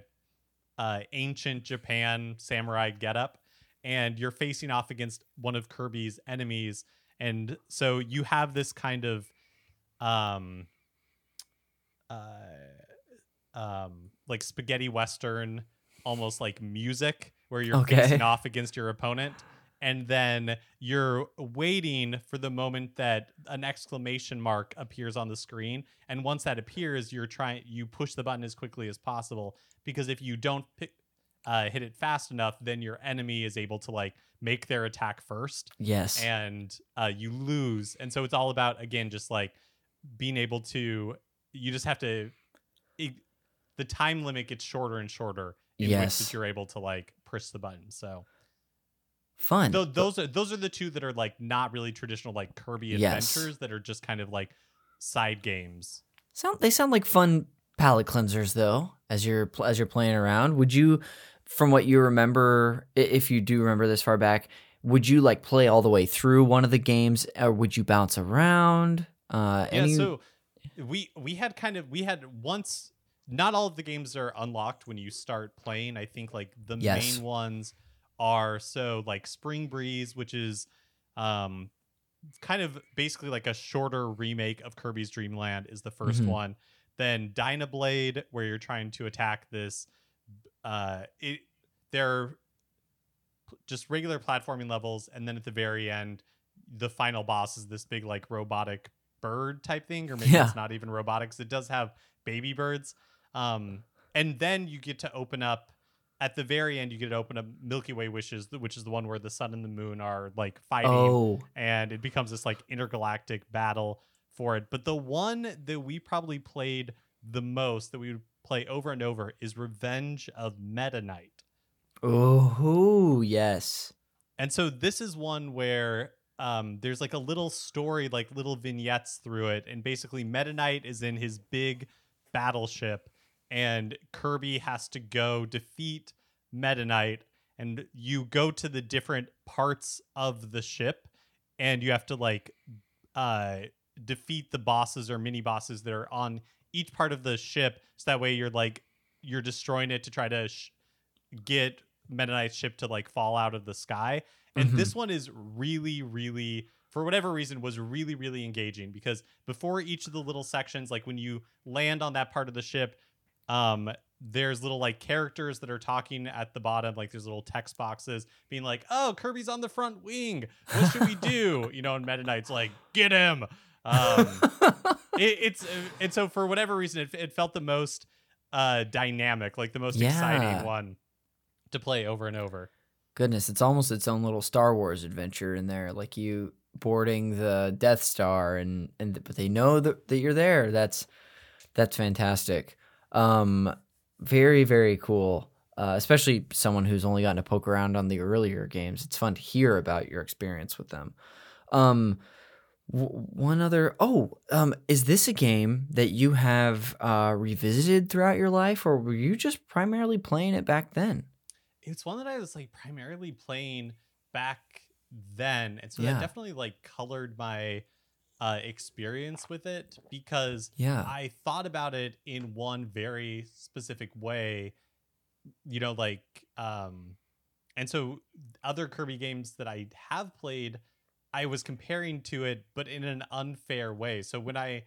uh ancient japan samurai getup and you're facing off against one of kirby's enemies. And so you have this kind of um uh um like spaghetti western almost like music where you're Okay. facing off against your opponent and then you're waiting for the moment that an exclamation mark appears on the screen and once that appears you're trying you push the button as quickly as possible because if you don't pick, uh, hit it fast enough then your enemy is able to like make their attack first yes. and uh, you lose. And so it's all about again just like being able to. You just have to. It, the time limit gets shorter and shorter in which Yes. that you're able to like push the button. So Fun. tho- those are those are the two that are like not really traditional like Kirby Yes. adventures that are just kind of like side games. Sound they sound like fun palate cleansers though. As you're as you're playing around, would you, from what you remember, if you do remember this far back, would you like play all the way through one of the games, or would you bounce around? Uh, Yeah, any- so we we had kind of we had once not all of the games are unlocked when you start playing. I think like the Yes. main ones are so like Spring Breeze, which is um kind of basically like a shorter remake of Kirby's Dream Land is the 1st Mhm. one. Then Dyna Blade, where you're trying to attack this uh it they're just regular platforming levels and then at the very end the final boss is this big like robotic bird type thing or maybe Yeah. it's not even robotics it does have baby birds um and then you get to open up at the very end you get to open up milky way wishes which is the one where the sun and the moon are like fighting oh, and it becomes this like intergalactic battle for it. But the one that we probably played the most, that we would play over and over, is Revenge of Meta Knight. oh, yes. And so this is one where um, there's like a little story, like little vignettes through it, and basically Meta Knight is in his big battleship, and Kirby has to go defeat Meta Knight, and you go to the different parts of the ship, and you have to like uh, defeat the bosses or mini bosses that are on each part of the ship, so that way you're like you're destroying it to try to sh- get Meta Knight's ship to like fall out of the sky. And Mhm. this one is really, really, for whatever reason, was really, really engaging because before each of the little sections, like when you land on that part of the ship, um, there's little like characters that are talking at the bottom, like there's little text boxes being like, "Oh, Kirby's on the front wing. What should we do?" you know, and Meta Knight's like, "Get him." Um, it, it's uh, and so for whatever reason, it, it felt the most uh, dynamic, like the most Yeah. exciting one to play over and over. Goodness, it's almost its own little Star Wars adventure in there. Like you boarding the Death Star, and and but they know that, that you're there. That's that's fantastic. Um, very very cool. Uh, especially someone who's only gotten to poke around on the earlier games. It's fun to hear about your experience with them. Um, w- one other. Oh, um, is this a game that you have uh, revisited throughout your life, or were you just primarily playing it back then? It's one that I was like primarily playing back then, and so Yeah. that definitely like colored my uh, experience with it because Yeah. I thought about it in one very specific way. You know, like um, and so other Kirby games that I have played, I was comparing to it, but in an unfair way. So when I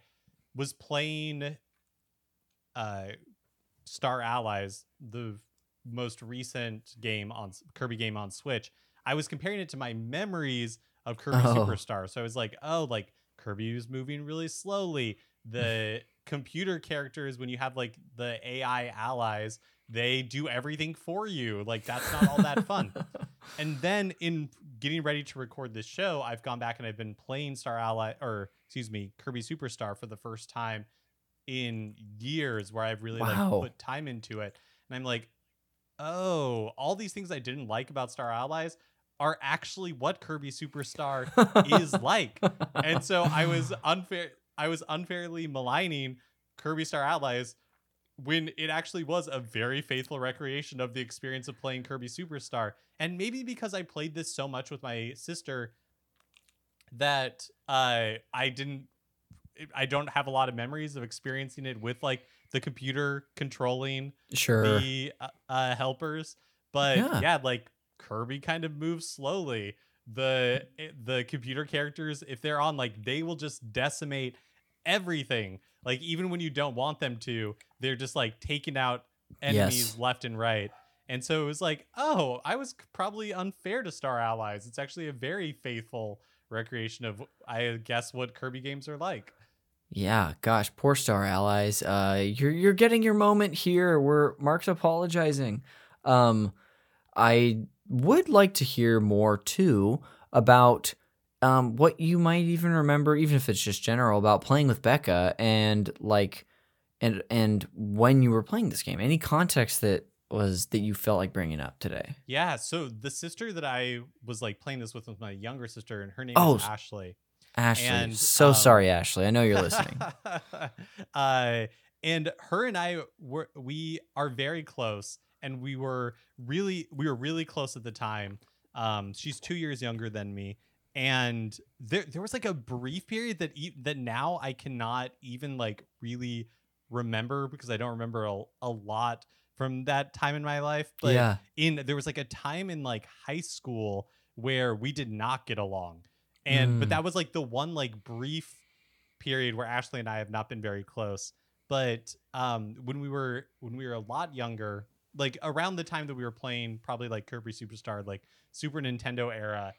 was playing uh, Star Allies, the most recent game on Kirby game on Switch, I was comparing it to my memories of Kirby Oh. Superstar. So I was like, oh, like Kirby was moving really slowly. The computer characters, when you have like the AI allies, they do everything for you. Like that's not all that fun. And then in getting ready to record this show, I've gone back and I've been playing Star Ally or excuse me, Kirby Superstar for the first time in years where I've really Wow. like put time into it. And I'm like, oh, all these things I didn't like about Star Allies are actually what Kirby Superstar is like. And so I was unfair I was unfairly maligning Kirby Star Allies when it actually was a very faithful recreation of the experience of playing Kirby Superstar. And maybe because I played this so much with my sister that uh, I didn't I don't have a lot of memories of experiencing it with like the computer controlling Sure. the uh, uh, helpers. But Yeah. yeah. like Kirby kind of moves slowly. The eh, the computer characters, if they're on, like they will just decimate everything. Like even when you don't want them to, they're just like taking out enemies Yes. left and right. And so it was like, oh, I was probably unfair to Star Allies. It's actually a very faithful recreation of, I guess, what Kirby games are like. Yeah, gosh, poor Star Allies. Uh, you're you're getting your moment here. Where Mark's apologizing. Um, I would like to hear more too about um what you might even remember, even if it's just general, about playing with Becca and like, and and when you were playing this game. Any context that was that you felt like bringing up today? Yeah. So the sister that I was like playing this with was my younger sister, and her name Oh, is Ashley. Ashley, And, so um, sorry, Ashley. I know you're listening. uh, and her and I were we are very close, and we were really we were really close at the time. Um, she's two years younger than me, and there there was like a brief period that e- that now I cannot even like really remember because I don't remember a, a lot from that time in my life. But yeah, in there was like a time in like high school where we did not get along and Mm. but that was like the one like brief period where ashley and i have not been very close but um when we were when we were a lot younger like around the time that we were playing probably like kirby superstar like super nintendo era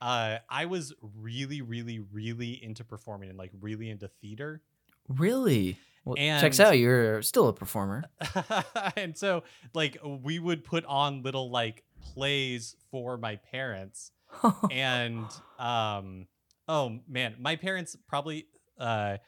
uh i was really really really into performing and like really into theater really. Well, checks out. You're still a performer. and so like we would put on little like plays for my parents and um oh man my parents probably uh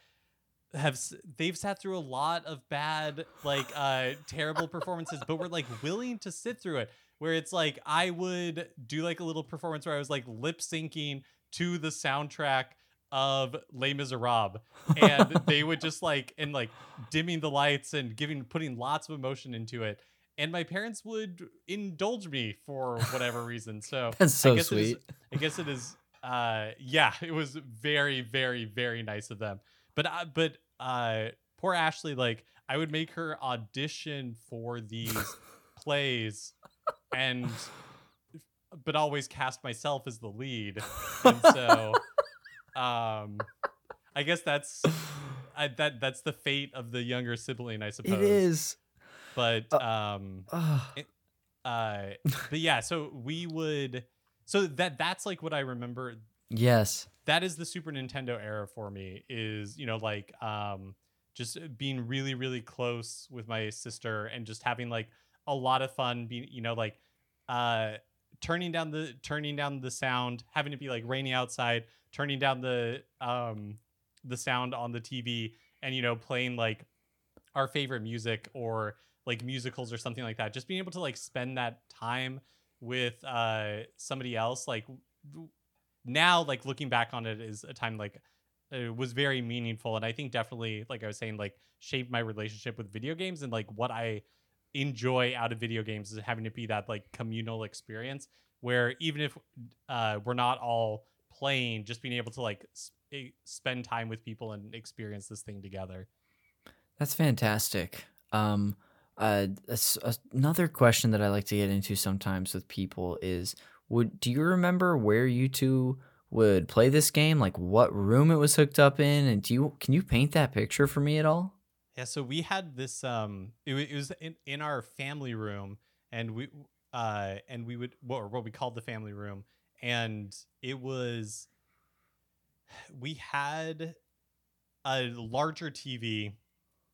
have they've sat through a lot of bad like uh terrible performances but we're like willing to sit through it where it's like i would do like a little performance where i was like lip syncing to the soundtrack of Les Miserables and they would just like and like dimming the lights and giving putting lots of emotion into it and my parents would indulge me for whatever reason so That's so I guess It is, sweet. I guess it is. Uh, yeah, it was very, very, very nice of them. But, uh, but, uh, poor Ashley, like I would make her audition for these plays, and but always cast myself as the lead, and so, um, I guess that's. I, that that's the fate of the younger sibling, I suppose. It is. but Uh, um, Ugh. uh but yeah so we would so that that's like what i remember yes. that is the super nintendo era for me is you know like um just being really really close with my sister and just having like a lot of fun being you know like uh turning down the turning down the sound having it be like rainy outside turning down the um the sound on the tv and you know playing like our favorite music or like musicals or something like that just being able to like spend that time with uh somebody else like now like looking back on it is a time like it was very meaningful and i think definitely like i was saying like shaped my relationship with video games and like what i enjoy out of video games is having to be that like communal experience where even if uh we're not all playing just being able to like s- eh, spend time with people and experience this thing together That's fantastic. Um, Uh, another question that I like to get into sometimes with people is, would do you remember where you two would play this game? Like what room it was hooked up in, and do you can you paint that picture for me at all? Yeah, so we had this um it, it was in, in our family room and we uh and we would what what we called the family room and it was we had a larger TV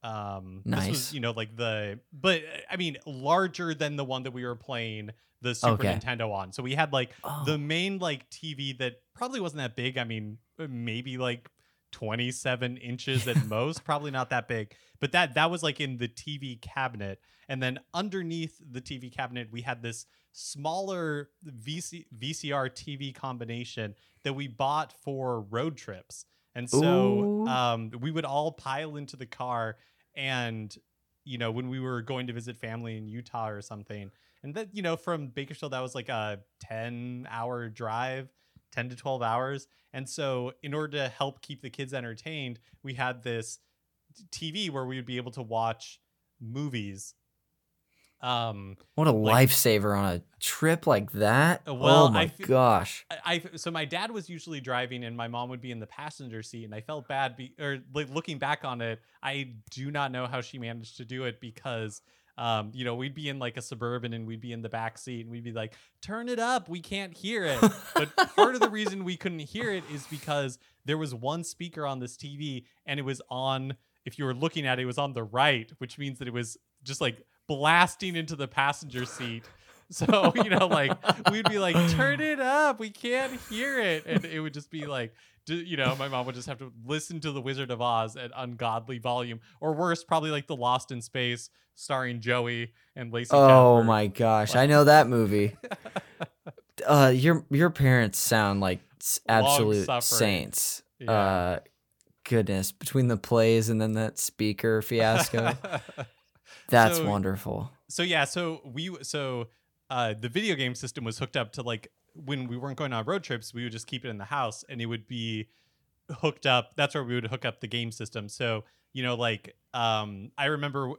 um this was you know like the but I mean larger than the one that we were playing the Super Okay. Nintendo on. So we had like Oh, the main like TV that probably wasn't that big. I mean, uh, maybe like 27 inches at most, probably not that big. But that that was like in the TV cabinet, and then underneath the TV cabinet, we had this smaller VC, VCR TV combination that we bought for road trips. And so um, we would all pile into the car, and you know when we were going to visit family in Utah or something, and that you know from Bakersfield that was like a 10 hour drive 10 to 12 hours and so in order to help keep the kids entertained we had this tv where we would be able to watch movies um what a like- lifesaver on a trip like that. Uh, well, oh my gosh. I, I so my dad was usually driving and my mom would be in the passenger seat and I felt bad be, or like looking back on it I do not know how she managed to do it because um you know we'd be in like a suburban and we'd be in the back seat and we'd be like turn it up we can't hear it but part of the reason we couldn't hear it is because there was one speaker on this TV and it was on if you were looking at it it was on the right which means that it was just like blasting into the passenger seat so you know like we'd be like turn it up we can't hear it and it would just be like you know my mom would just have to listen to the wizard of oz at ungodly volume or worse probably like the lost in space starring joey and lacey Oh my gosh, I know that movie. uh, your your parents sound like absolute saints. Yeah. Uh, goodness, between the plays and then that speaker fiasco, that's So- wonderful. so yeah so we so uh the video game system was hooked up to like when we weren't going on road trips we would just keep it in the house and it would be hooked up. That's where we would hook up the game system. So you know like um i remember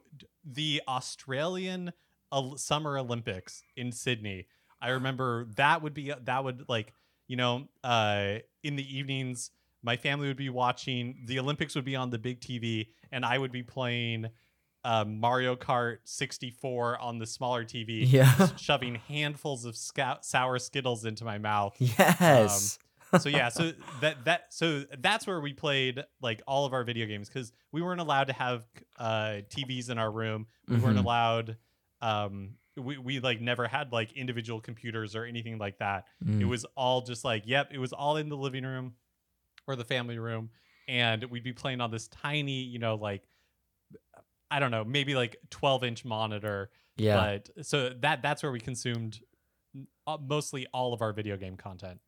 the australian summer olympics in sydney. I remember that would be that would like you know uh in the evenings my family would be watching the olympics would be on the big tv and i would be playing uh, Mario Kart 64 on the smaller TV, Yeah. shoving handfuls of scout- sour Skittles into my mouth. Yes. So yeah, so that that so that's where we played like all of our video games because we weren't allowed to have uh, TVs in our room. We weren't Mhm. allowed. Um, we we like never had like individual computers or anything like that. It Mm. was all just like, yep, it was all in the living room or the family room. And we'd be playing on this tiny, you know, like, I don't know, maybe like 12 inch monitor. yeah. But so that that's where we consumed uh, mostly all of our video game content.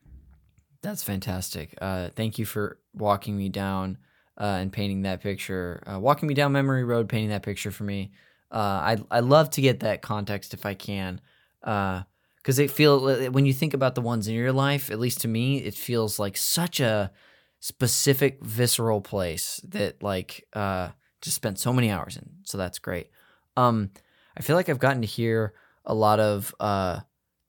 That's fantastic. Uh, thank you for walking me down uh, and painting that picture, uh, walking me down memory road, painting that picture for me. Uh, I I love to get that context if I can, because it feel when you think about the ones in your life, at least to me, it feels like such a specific, visceral place that like uh, just spent so many hours in. So that's great. Um, I feel like I've gotten to hear a lot of uh,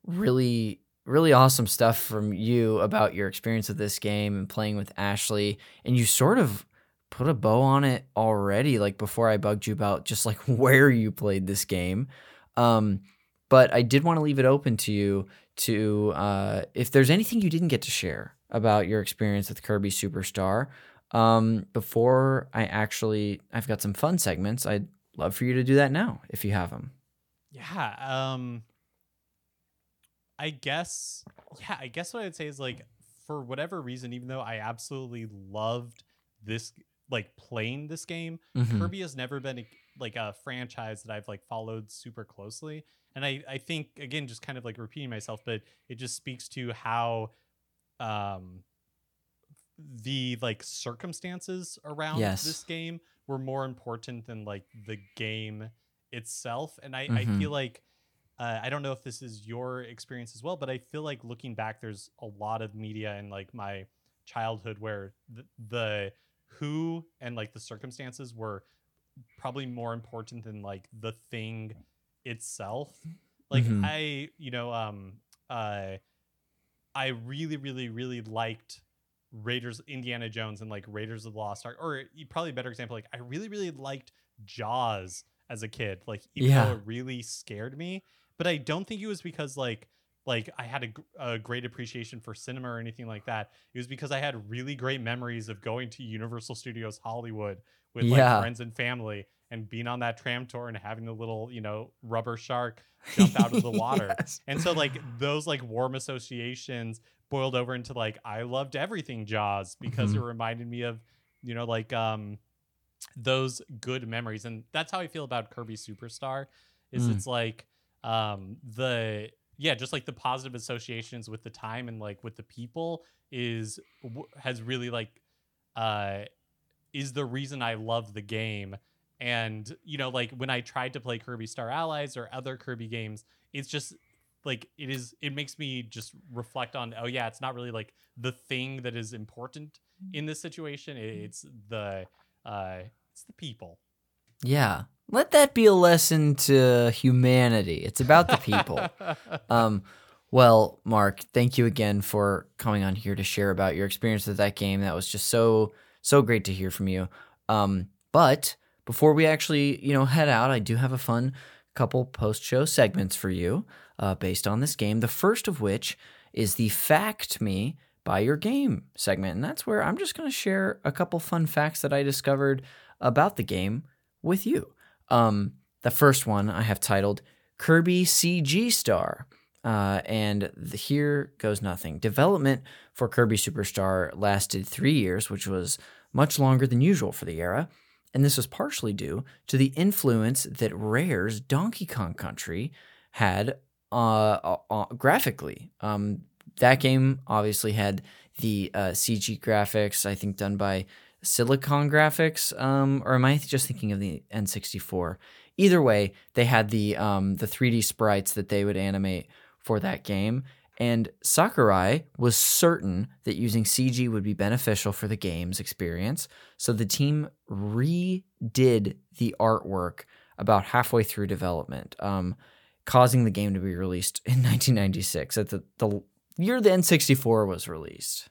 really really awesome stuff from you about your experience with this game and playing with Ashley. And you sort of put a bow on it already, like before I bugged you about just like where you played this game. Um, but I did want to leave it open to you to uh, if there's anything you didn't get to share about your experience with Kirby Superstar. Um, before I actually, I've got some fun segments. I'd love for you to do that now if you have them. Yeah. Um I guess yeah, I guess what I'd say is like for whatever reason, even though I absolutely loved this like playing this game, Mhm. Kirby has never been a, like a franchise that I've like followed super closely. And I, I think again, just kind of like repeating myself, but it just speaks to how um the like circumstances around Yes. this game were more important than like the game itself. And I, Mhm. I feel like uh, I don't know if this is your experience as well, but I feel like looking back, there's a lot of media in like my childhood where the, the who and like the circumstances were probably more important than like the thing itself. Like Mhm. I, you know, um, uh, I really, really, really liked Raiders, Indiana Jones, and like Raiders of the Lost Ark. Or probably a better example, like I really, really liked Jaws as a kid. Like even Yeah. though it really scared me, but I don't think it was because like like I had a, a great appreciation for cinema or anything like that. It was because I had really great memories of going to Universal Studios Hollywood with Yeah. like friends and family and being on that tram tour and having the little you know rubber shark jump out of the water. Yes. And so like those like warm associations boiled over into like I loved everything Jaws because it Mhm. reminded me of you know like um those good memories and that's how I feel about Kirby Superstar is Mm. it's like um the yeah just like the positive associations with the time and like with the people is has really like uh is the reason I love the game and you know like when I tried to play Kirby Star Allies or other Kirby games it's just like it is it makes me just reflect on oh yeah it's not really like the thing that is important in this situation it's the uh it's the people Yeah. Let that be a lesson to humanity. It's about the people. um, well, Mark, thank you again for coming on here to share about your experience with that game. That was just so so great to hear from you. Um, but before we actually, you know, head out, I do have a fun couple post show segments for you uh, based on this game. The first of which is the Fact Me by Your Game segment, and that's where I'm just going to share a couple fun facts that I discovered about the game with you. Um, the first one I have titled Kirby CG Star. Uh, and the, here goes nothing. Development for Kirby Superstar lasted three years, which was much longer than usual for the era. And this was partially due to the influence that Rare's Donkey Kong Country had uh, uh, uh, graphically. Um, that game obviously had the uh, CG graphics, I think, done by Silicon Graphics, um, or am I just thinking of the N64? Either way, they had the um, the 3D sprites that they would animate for that game, and Sakurai was certain that using CG would be beneficial for the game's experience, so the team redid the artwork about halfway through development, um, causing the game to be released in 1996 at the, the year the N64 was released.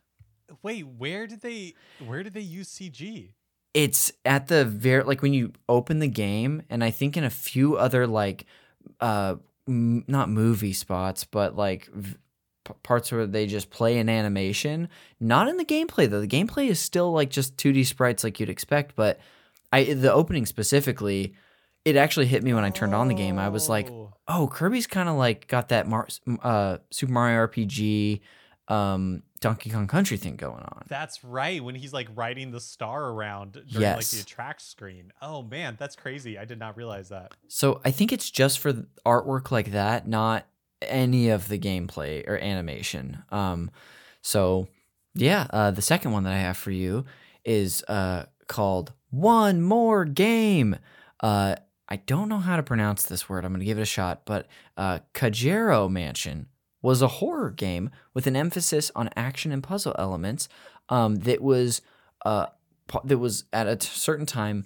wait where did they where did they use cg it's at the very like when you open the game and i think in a few other like uh m- not movie spots but like v- parts where they just play an animation not in the gameplay though the gameplay is still like just 2d sprites like you'd expect but i the opening specifically it actually hit me when i turned on the game i was like Oh. oh kirby's kind of like got that Mar- uh super mario rpg um donkey kong country thing going on That's right. When he's like riding the star around during like the attract screen. Oh man, that's crazy. I did not realize that. So I think it's just for artwork like that, not any of the gameplay or animation. Um, so yeah, uh, the second one that I have for you is uh, called One More Game. Uh, I don't know how to pronounce this word. I'm going to give it a shot, but uh, Kajero Mansion was a horror game with an emphasis on action and puzzle elements um, that was uh, that was at a certain time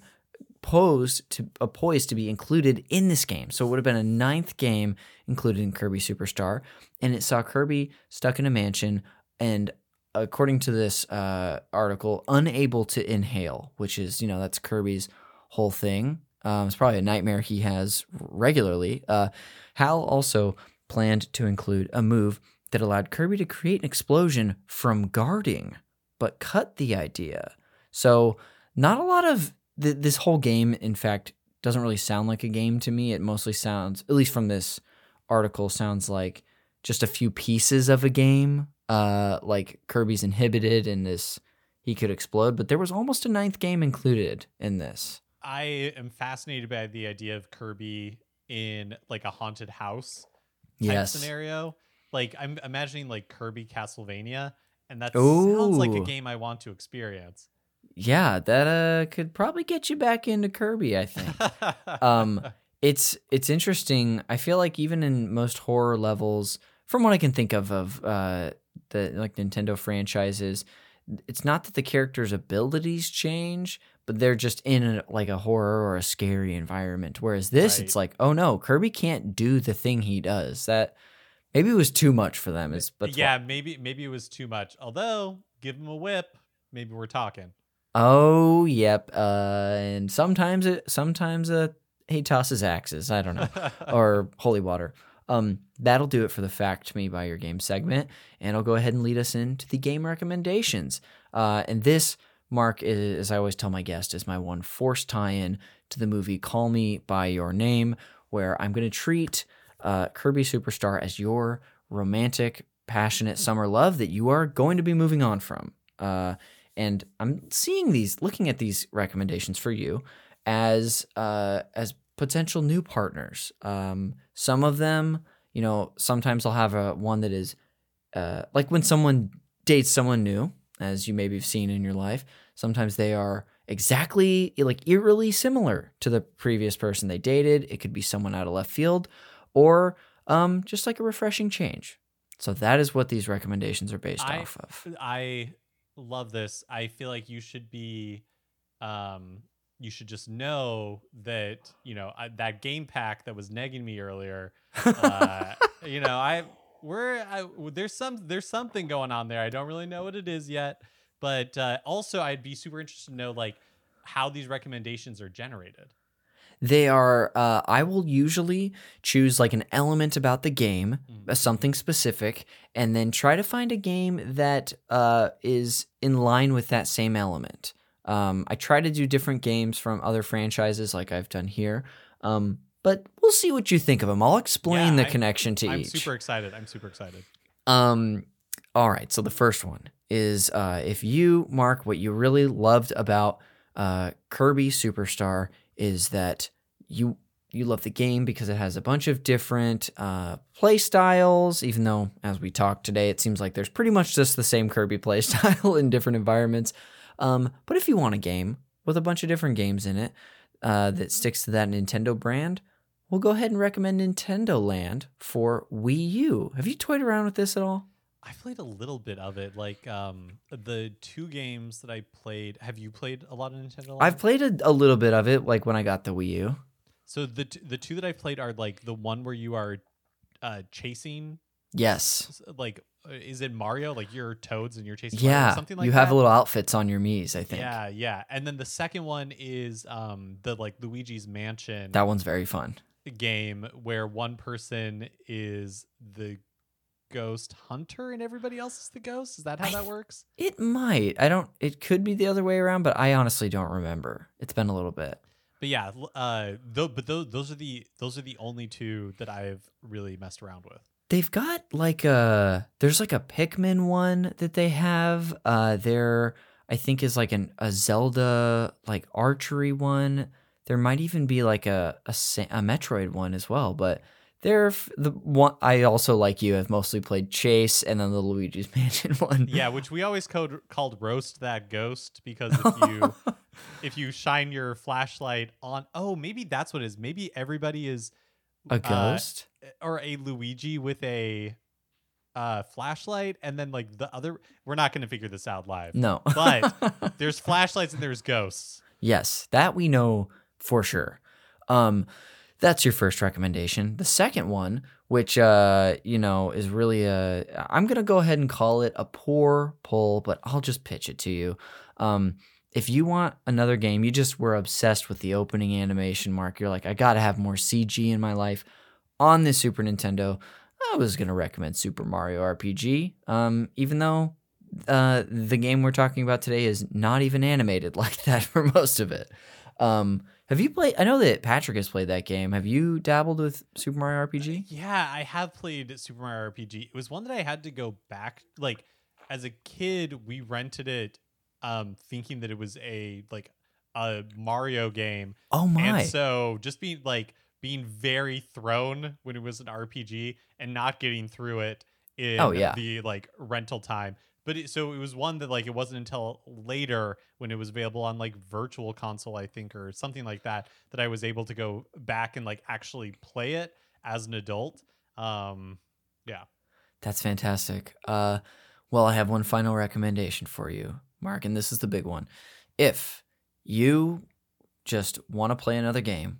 posed to uh, poised to be included in this game. So it would have been a ninth game included in Kirby Superstar, and it saw Kirby stuck in a mansion and. According to this uh, article, unable to inhale, which is, you know, that's Kirby's whole thing. Um, it's probably a nightmare he has regularly. Uh, Hal also planned to include a move that allowed Kirby to create an explosion from guarding, but cut the idea. So, not a lot of th- this whole game, in fact, doesn't really sound like a game to me. It mostly sounds, at least from this article, sounds like just a few pieces of a game. Uh, like Kirby's inhibited and this he could explode, but there was almost a ninth game included in this. I am fascinated by the idea of Kirby in like a haunted house type Yes. scenario. Like I'm imagining like Kirby Castlevania, and that sounds like a game I want to experience. Yeah, that uh could probably get you back into Kirby, I think. um it's it's interesting. I feel like even in most horror levels, from what I can think of of uh the like Nintendo franchises, it's not that the characters' abilities change, but they're just in a, like a horror or a scary environment. Whereas this, it's like, oh no, Kirby can't do the thing he does. That maybe it was too much for them. Is but yeah, maybe maybe it was too much. Although, give him a whip, maybe we're talking. Oh, yep. Uh, and sometimes it sometimes uh he tosses axes. I don't know, or holy water. Um, that'll do it for the fact me by your game segment, and I'll go ahead and lead us into the game recommendations. Uh, and this Mark, is, as I always tell my guest, is my one forced tie-in to the movie Call Me by Your Name, where I'm going to treat uh, Kirby Superstar as your romantic, passionate summer love that you are going to be moving on from. Uh, and I'm seeing these, looking at these recommendations for you as uh, as potential new partners. Um, some of them, you know, sometimes I'll have a one that is uh, like when someone dates someone new, as you maybe have seen in your life. Sometimes they are exactly like eerily similar to the previous person they dated. It could be someone out of left field, or um, just like a refreshing change. So that is what these recommendations are based I, off of. I love this. I feel like you should be um, you should just know that you know I, that game pack that was negging me earlier. Uh, you know, I we're I, there's some there's something going on there. I don't really know what it is yet, but uh, also I'd be super interested to know like how these recommendations are generated. They are. Uh, I will usually choose like an element about the game, mm. something specific, and then try to find a game that uh, is in line with that same element. Um, I try to do different games from other franchises, like I've done here. Um, but we'll see what you think of them. I'll explain yeah, the I, connection to I'm each. I'm super excited. I'm super excited. Um, all right. So the first one is uh, if you mark what you really loved about uh, Kirby Superstar is that you you love the game because it has a bunch of different uh, play styles. Even though, as we talked today, it seems like there's pretty much just the same Kirby play style in different environments. Um, but if you want a game with a bunch of different games in it uh, that sticks to that Nintendo brand, we'll go ahead and recommend Nintendo Land for Wii U. Have you toyed around with this at all? I played a little bit of it. Like um, the two games that I played. Have you played a lot of Nintendo? Land? I've played a, a little bit of it, like when I got the Wii U. So the t- the two that I played are like the one where you are uh, chasing. Yes. Like uh, is it Mario? Like you're toads and you're chasing yeah, Mario, something like you have little outfits on your Mii's, I think. Yeah, yeah. And then the second one is um the like Luigi's Mansion. That one's very fun. Game where one person is the ghost hunter and everybody else is the ghost. Is that how I, that works? It might. I don't. It could be the other way around, but I honestly don't remember. It's been a little bit. But yeah, uh, though, but those those are the those are the only two that I've really messed around with they've got like a there's like a Pikmin one that they have. Uh, there I think is like an a Zelda like archery one. There might even be like a a, a Metroid one as well, but they're the one I also like you have mostly played Chase and then the Luigi's Mansion one. Yeah, which we always code, called roast that ghost because if you if you shine your flashlight on oh maybe that's what it is. Maybe everybody is a uh, ghost uh, or a Luigi with a uh, flashlight, and then like the other. We're not going to figure this out live. No, but there's flashlights and there's ghosts. Yes, that we know for sure. Um, that's your first recommendation. The second one, which uh, you know, is really a I'm gonna go ahead and call it a poor pull, but I'll just pitch it to you. Um, if you want another game, you just were obsessed with the opening animation mark. You're like, I gotta have more CG in my life. On the Super Nintendo, I was gonna recommend Super Mario RPG. Um, even though uh, the game we're talking about today is not even animated like that for most of it. Um, have you played? I know that Patrick has played that game. Have you dabbled with Super Mario RPG? Yeah, I have played Super Mario RPG. It was one that I had to go back. Like as a kid, we rented it um, thinking that it was a like a Mario game. Oh my! And so just being like being very thrown when it was an RPG and not getting through it in oh, yeah. the like rental time. But it, so it was one that like it wasn't until later when it was available on like virtual console, I think, or something like that, that I was able to go back and like actually play it as an adult. Um, yeah, that's fantastic. Uh, well, I have one final recommendation for you. Mark, and this is the big one. If you just want to play another game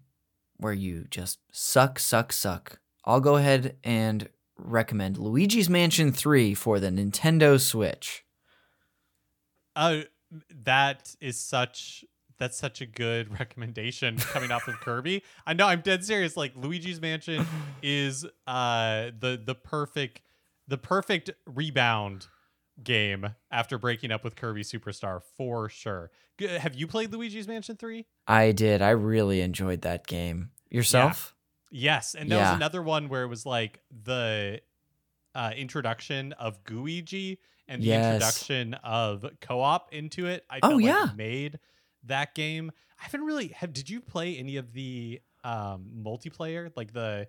where you just suck, suck, suck, I'll go ahead and recommend Luigi's Mansion 3 for the Nintendo Switch. Uh, that is such that's such a good recommendation coming off of Kirby. I know I'm dead serious. Like Luigi's Mansion is uh the the perfect the perfect rebound game after breaking up with Kirby Superstar for sure. Have you played Luigi's Mansion 3? I did. I really enjoyed that game. Yourself? Yes, and there Yeah. was another one where it was like the uh, introduction of Gooigi and the Yes. introduction of co-op into it. I Oh, felt like yeah. made that game. I haven't really have. Did you play any of the um, multiplayer, like the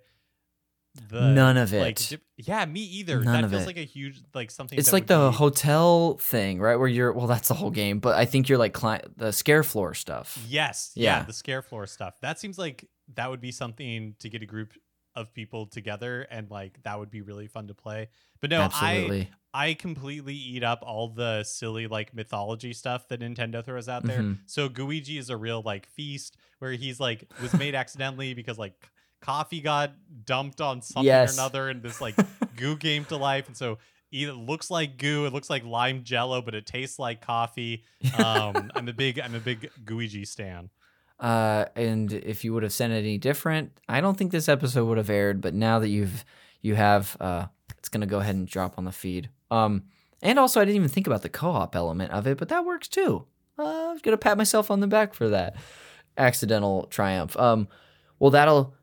the None of Like, it. dip- yeah, me either. None that of feels it. like a huge like something. It's like the be- hotel thing, right? Where you're, well, that's the whole game, but I think you're like cli- the scare floor stuff. Yes. Yeah. Yeah. The scare floor stuff. That seems like that would be something to get a group of people together and like that would be really fun to play. But no, I Absolutely. I completely eat up all the silly like mythology stuff that Nintendo throws out there. Mhm. So Gooigi is a real like feast where he's like was made accidentally because like coffee got dumped on something Yes. or another and this like goo came to life and so it looks like goo it looks like lime jello but it tastes like coffee um i'm a big i'm a big gooigi stan Uh, and if you would have sent it any different, I don't think this episode would have aired. But now that you've you have, uh, it's gonna go ahead and drop on the feed. Um, and also I didn't even think about the co-op element of it, but that works too. Uh, I'm gonna pat myself on the back for that accidental triumph. Um, well, that'll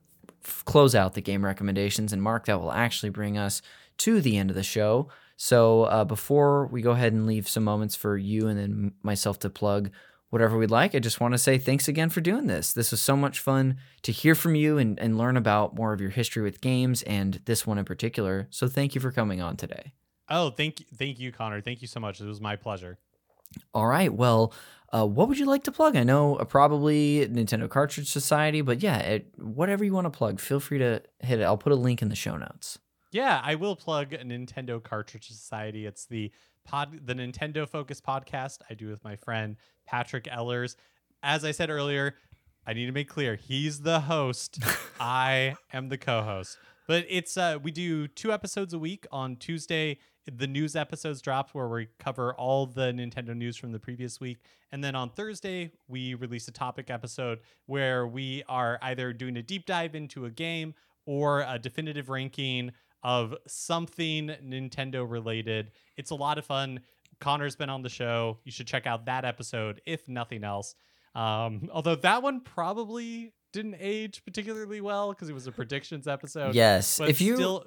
f- close out the game recommendations, and Mark, that will actually bring us to the end of the show. So uh, before we go ahead and leave some moments for you and then myself to plug whatever we'd like, I just want to say thanks again for doing this. This was so much fun to hear from you and, and learn about more of your history with games and this one in particular. So thank you for coming on today. oh thank you thank you connor thank you so much it was my pleasure All right. Well, uh, what would you like to plug? I know uh, probably Nintendo Cartridge Society, but yeah, it, whatever you want to plug, feel free to hit it. I'll put a link in the show notes. Yeah, I will plug Nintendo Cartridge Society. It's the pod, the Nintendo Focus podcast I do with my friend Patrick Ellers. As I said earlier, I need to make clear he's the host. I am the co-host. But it's uh, we do two episodes a week. On Tuesday, the news episodes drop where we cover all the Nintendo news from the previous week, and then on Thursday we release a topic episode where we are either doing a deep dive into a game or a definitive ranking of something Nintendo related. It's a lot of fun. Connor's been on the show. You should check out that episode if nothing else. Um, although that one probably didn't age particularly well because it was a predictions episode. yes. But If you still,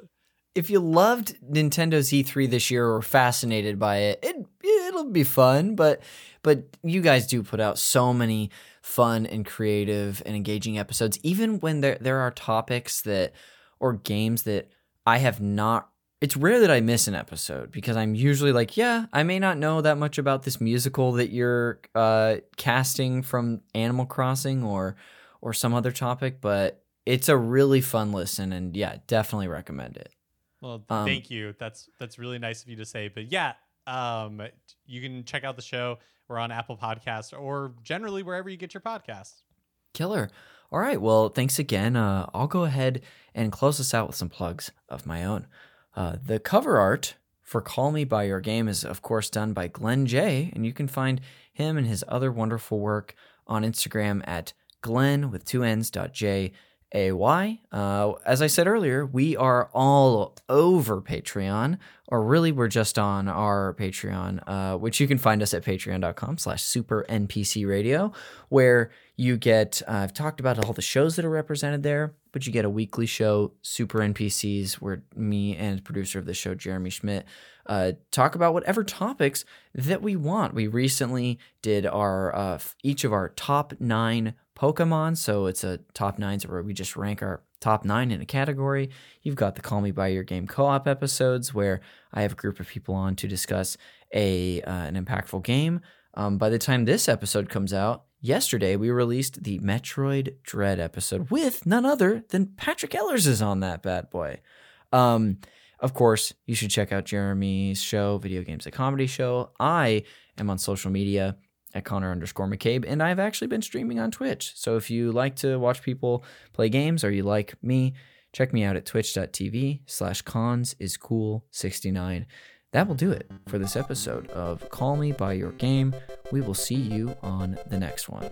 if you loved Nintendo's E3 this year or fascinated by it, it it'll be fun. But but you guys do put out so many fun and creative and engaging episodes, even when there there are topics that or games that I have not. It's rare that I miss an episode because I'm usually like, yeah, I may not know that much about this musical that you're uh, casting from Animal Crossing or or some other topic, but it's a really fun listen, and yeah, definitely recommend it. well, um, thank you. That's that's really nice of you to say. But yeah, um, you can check out the show. We're on Apple Podcast or generally wherever you get your podcasts. Killer. All right. Well, thanks again. Uh, I'll go ahead and close us out with some plugs of my own. Uh, the cover art for Call Me By Your Game is, of course, done by Glenn J. And you can find him and his other wonderful work on Instagram at Glenn with two N's dot J A Y. Uh, as I said earlier, we are all over Patreon, or really, we're just on our Patreon, uh, which you can find us at patreon.com slash where you get, uh, I've talked about all the shows that are represented there, but you get a weekly show, Super NPCs, where me and producer of the show, Jeremy Schmidt, uh, talk about whatever topics that we want. We recently did our uh, each of our top nine Pokemon. So it's a top nines where we just rank our top nine in a category. You've got the Call Me By Your Game co-op episodes where I have a group of people on to discuss a uh, an impactful game. Um, by the time this episode comes out, yesterday we released the Metroid Dread episode with none other than Patrick Ellers is on that bad boy. Um, of course, you should check out Jeremy's show, Video Games a Comedy Show. I am on social media at Connor underscore McCabe. And I've actually been streaming on Twitch. So if you like to watch people play games or you like me, check me out at twitch.tv slash cons is cool 69. That will do it for this episode of Call Me By Your Game. We will see you on the next one.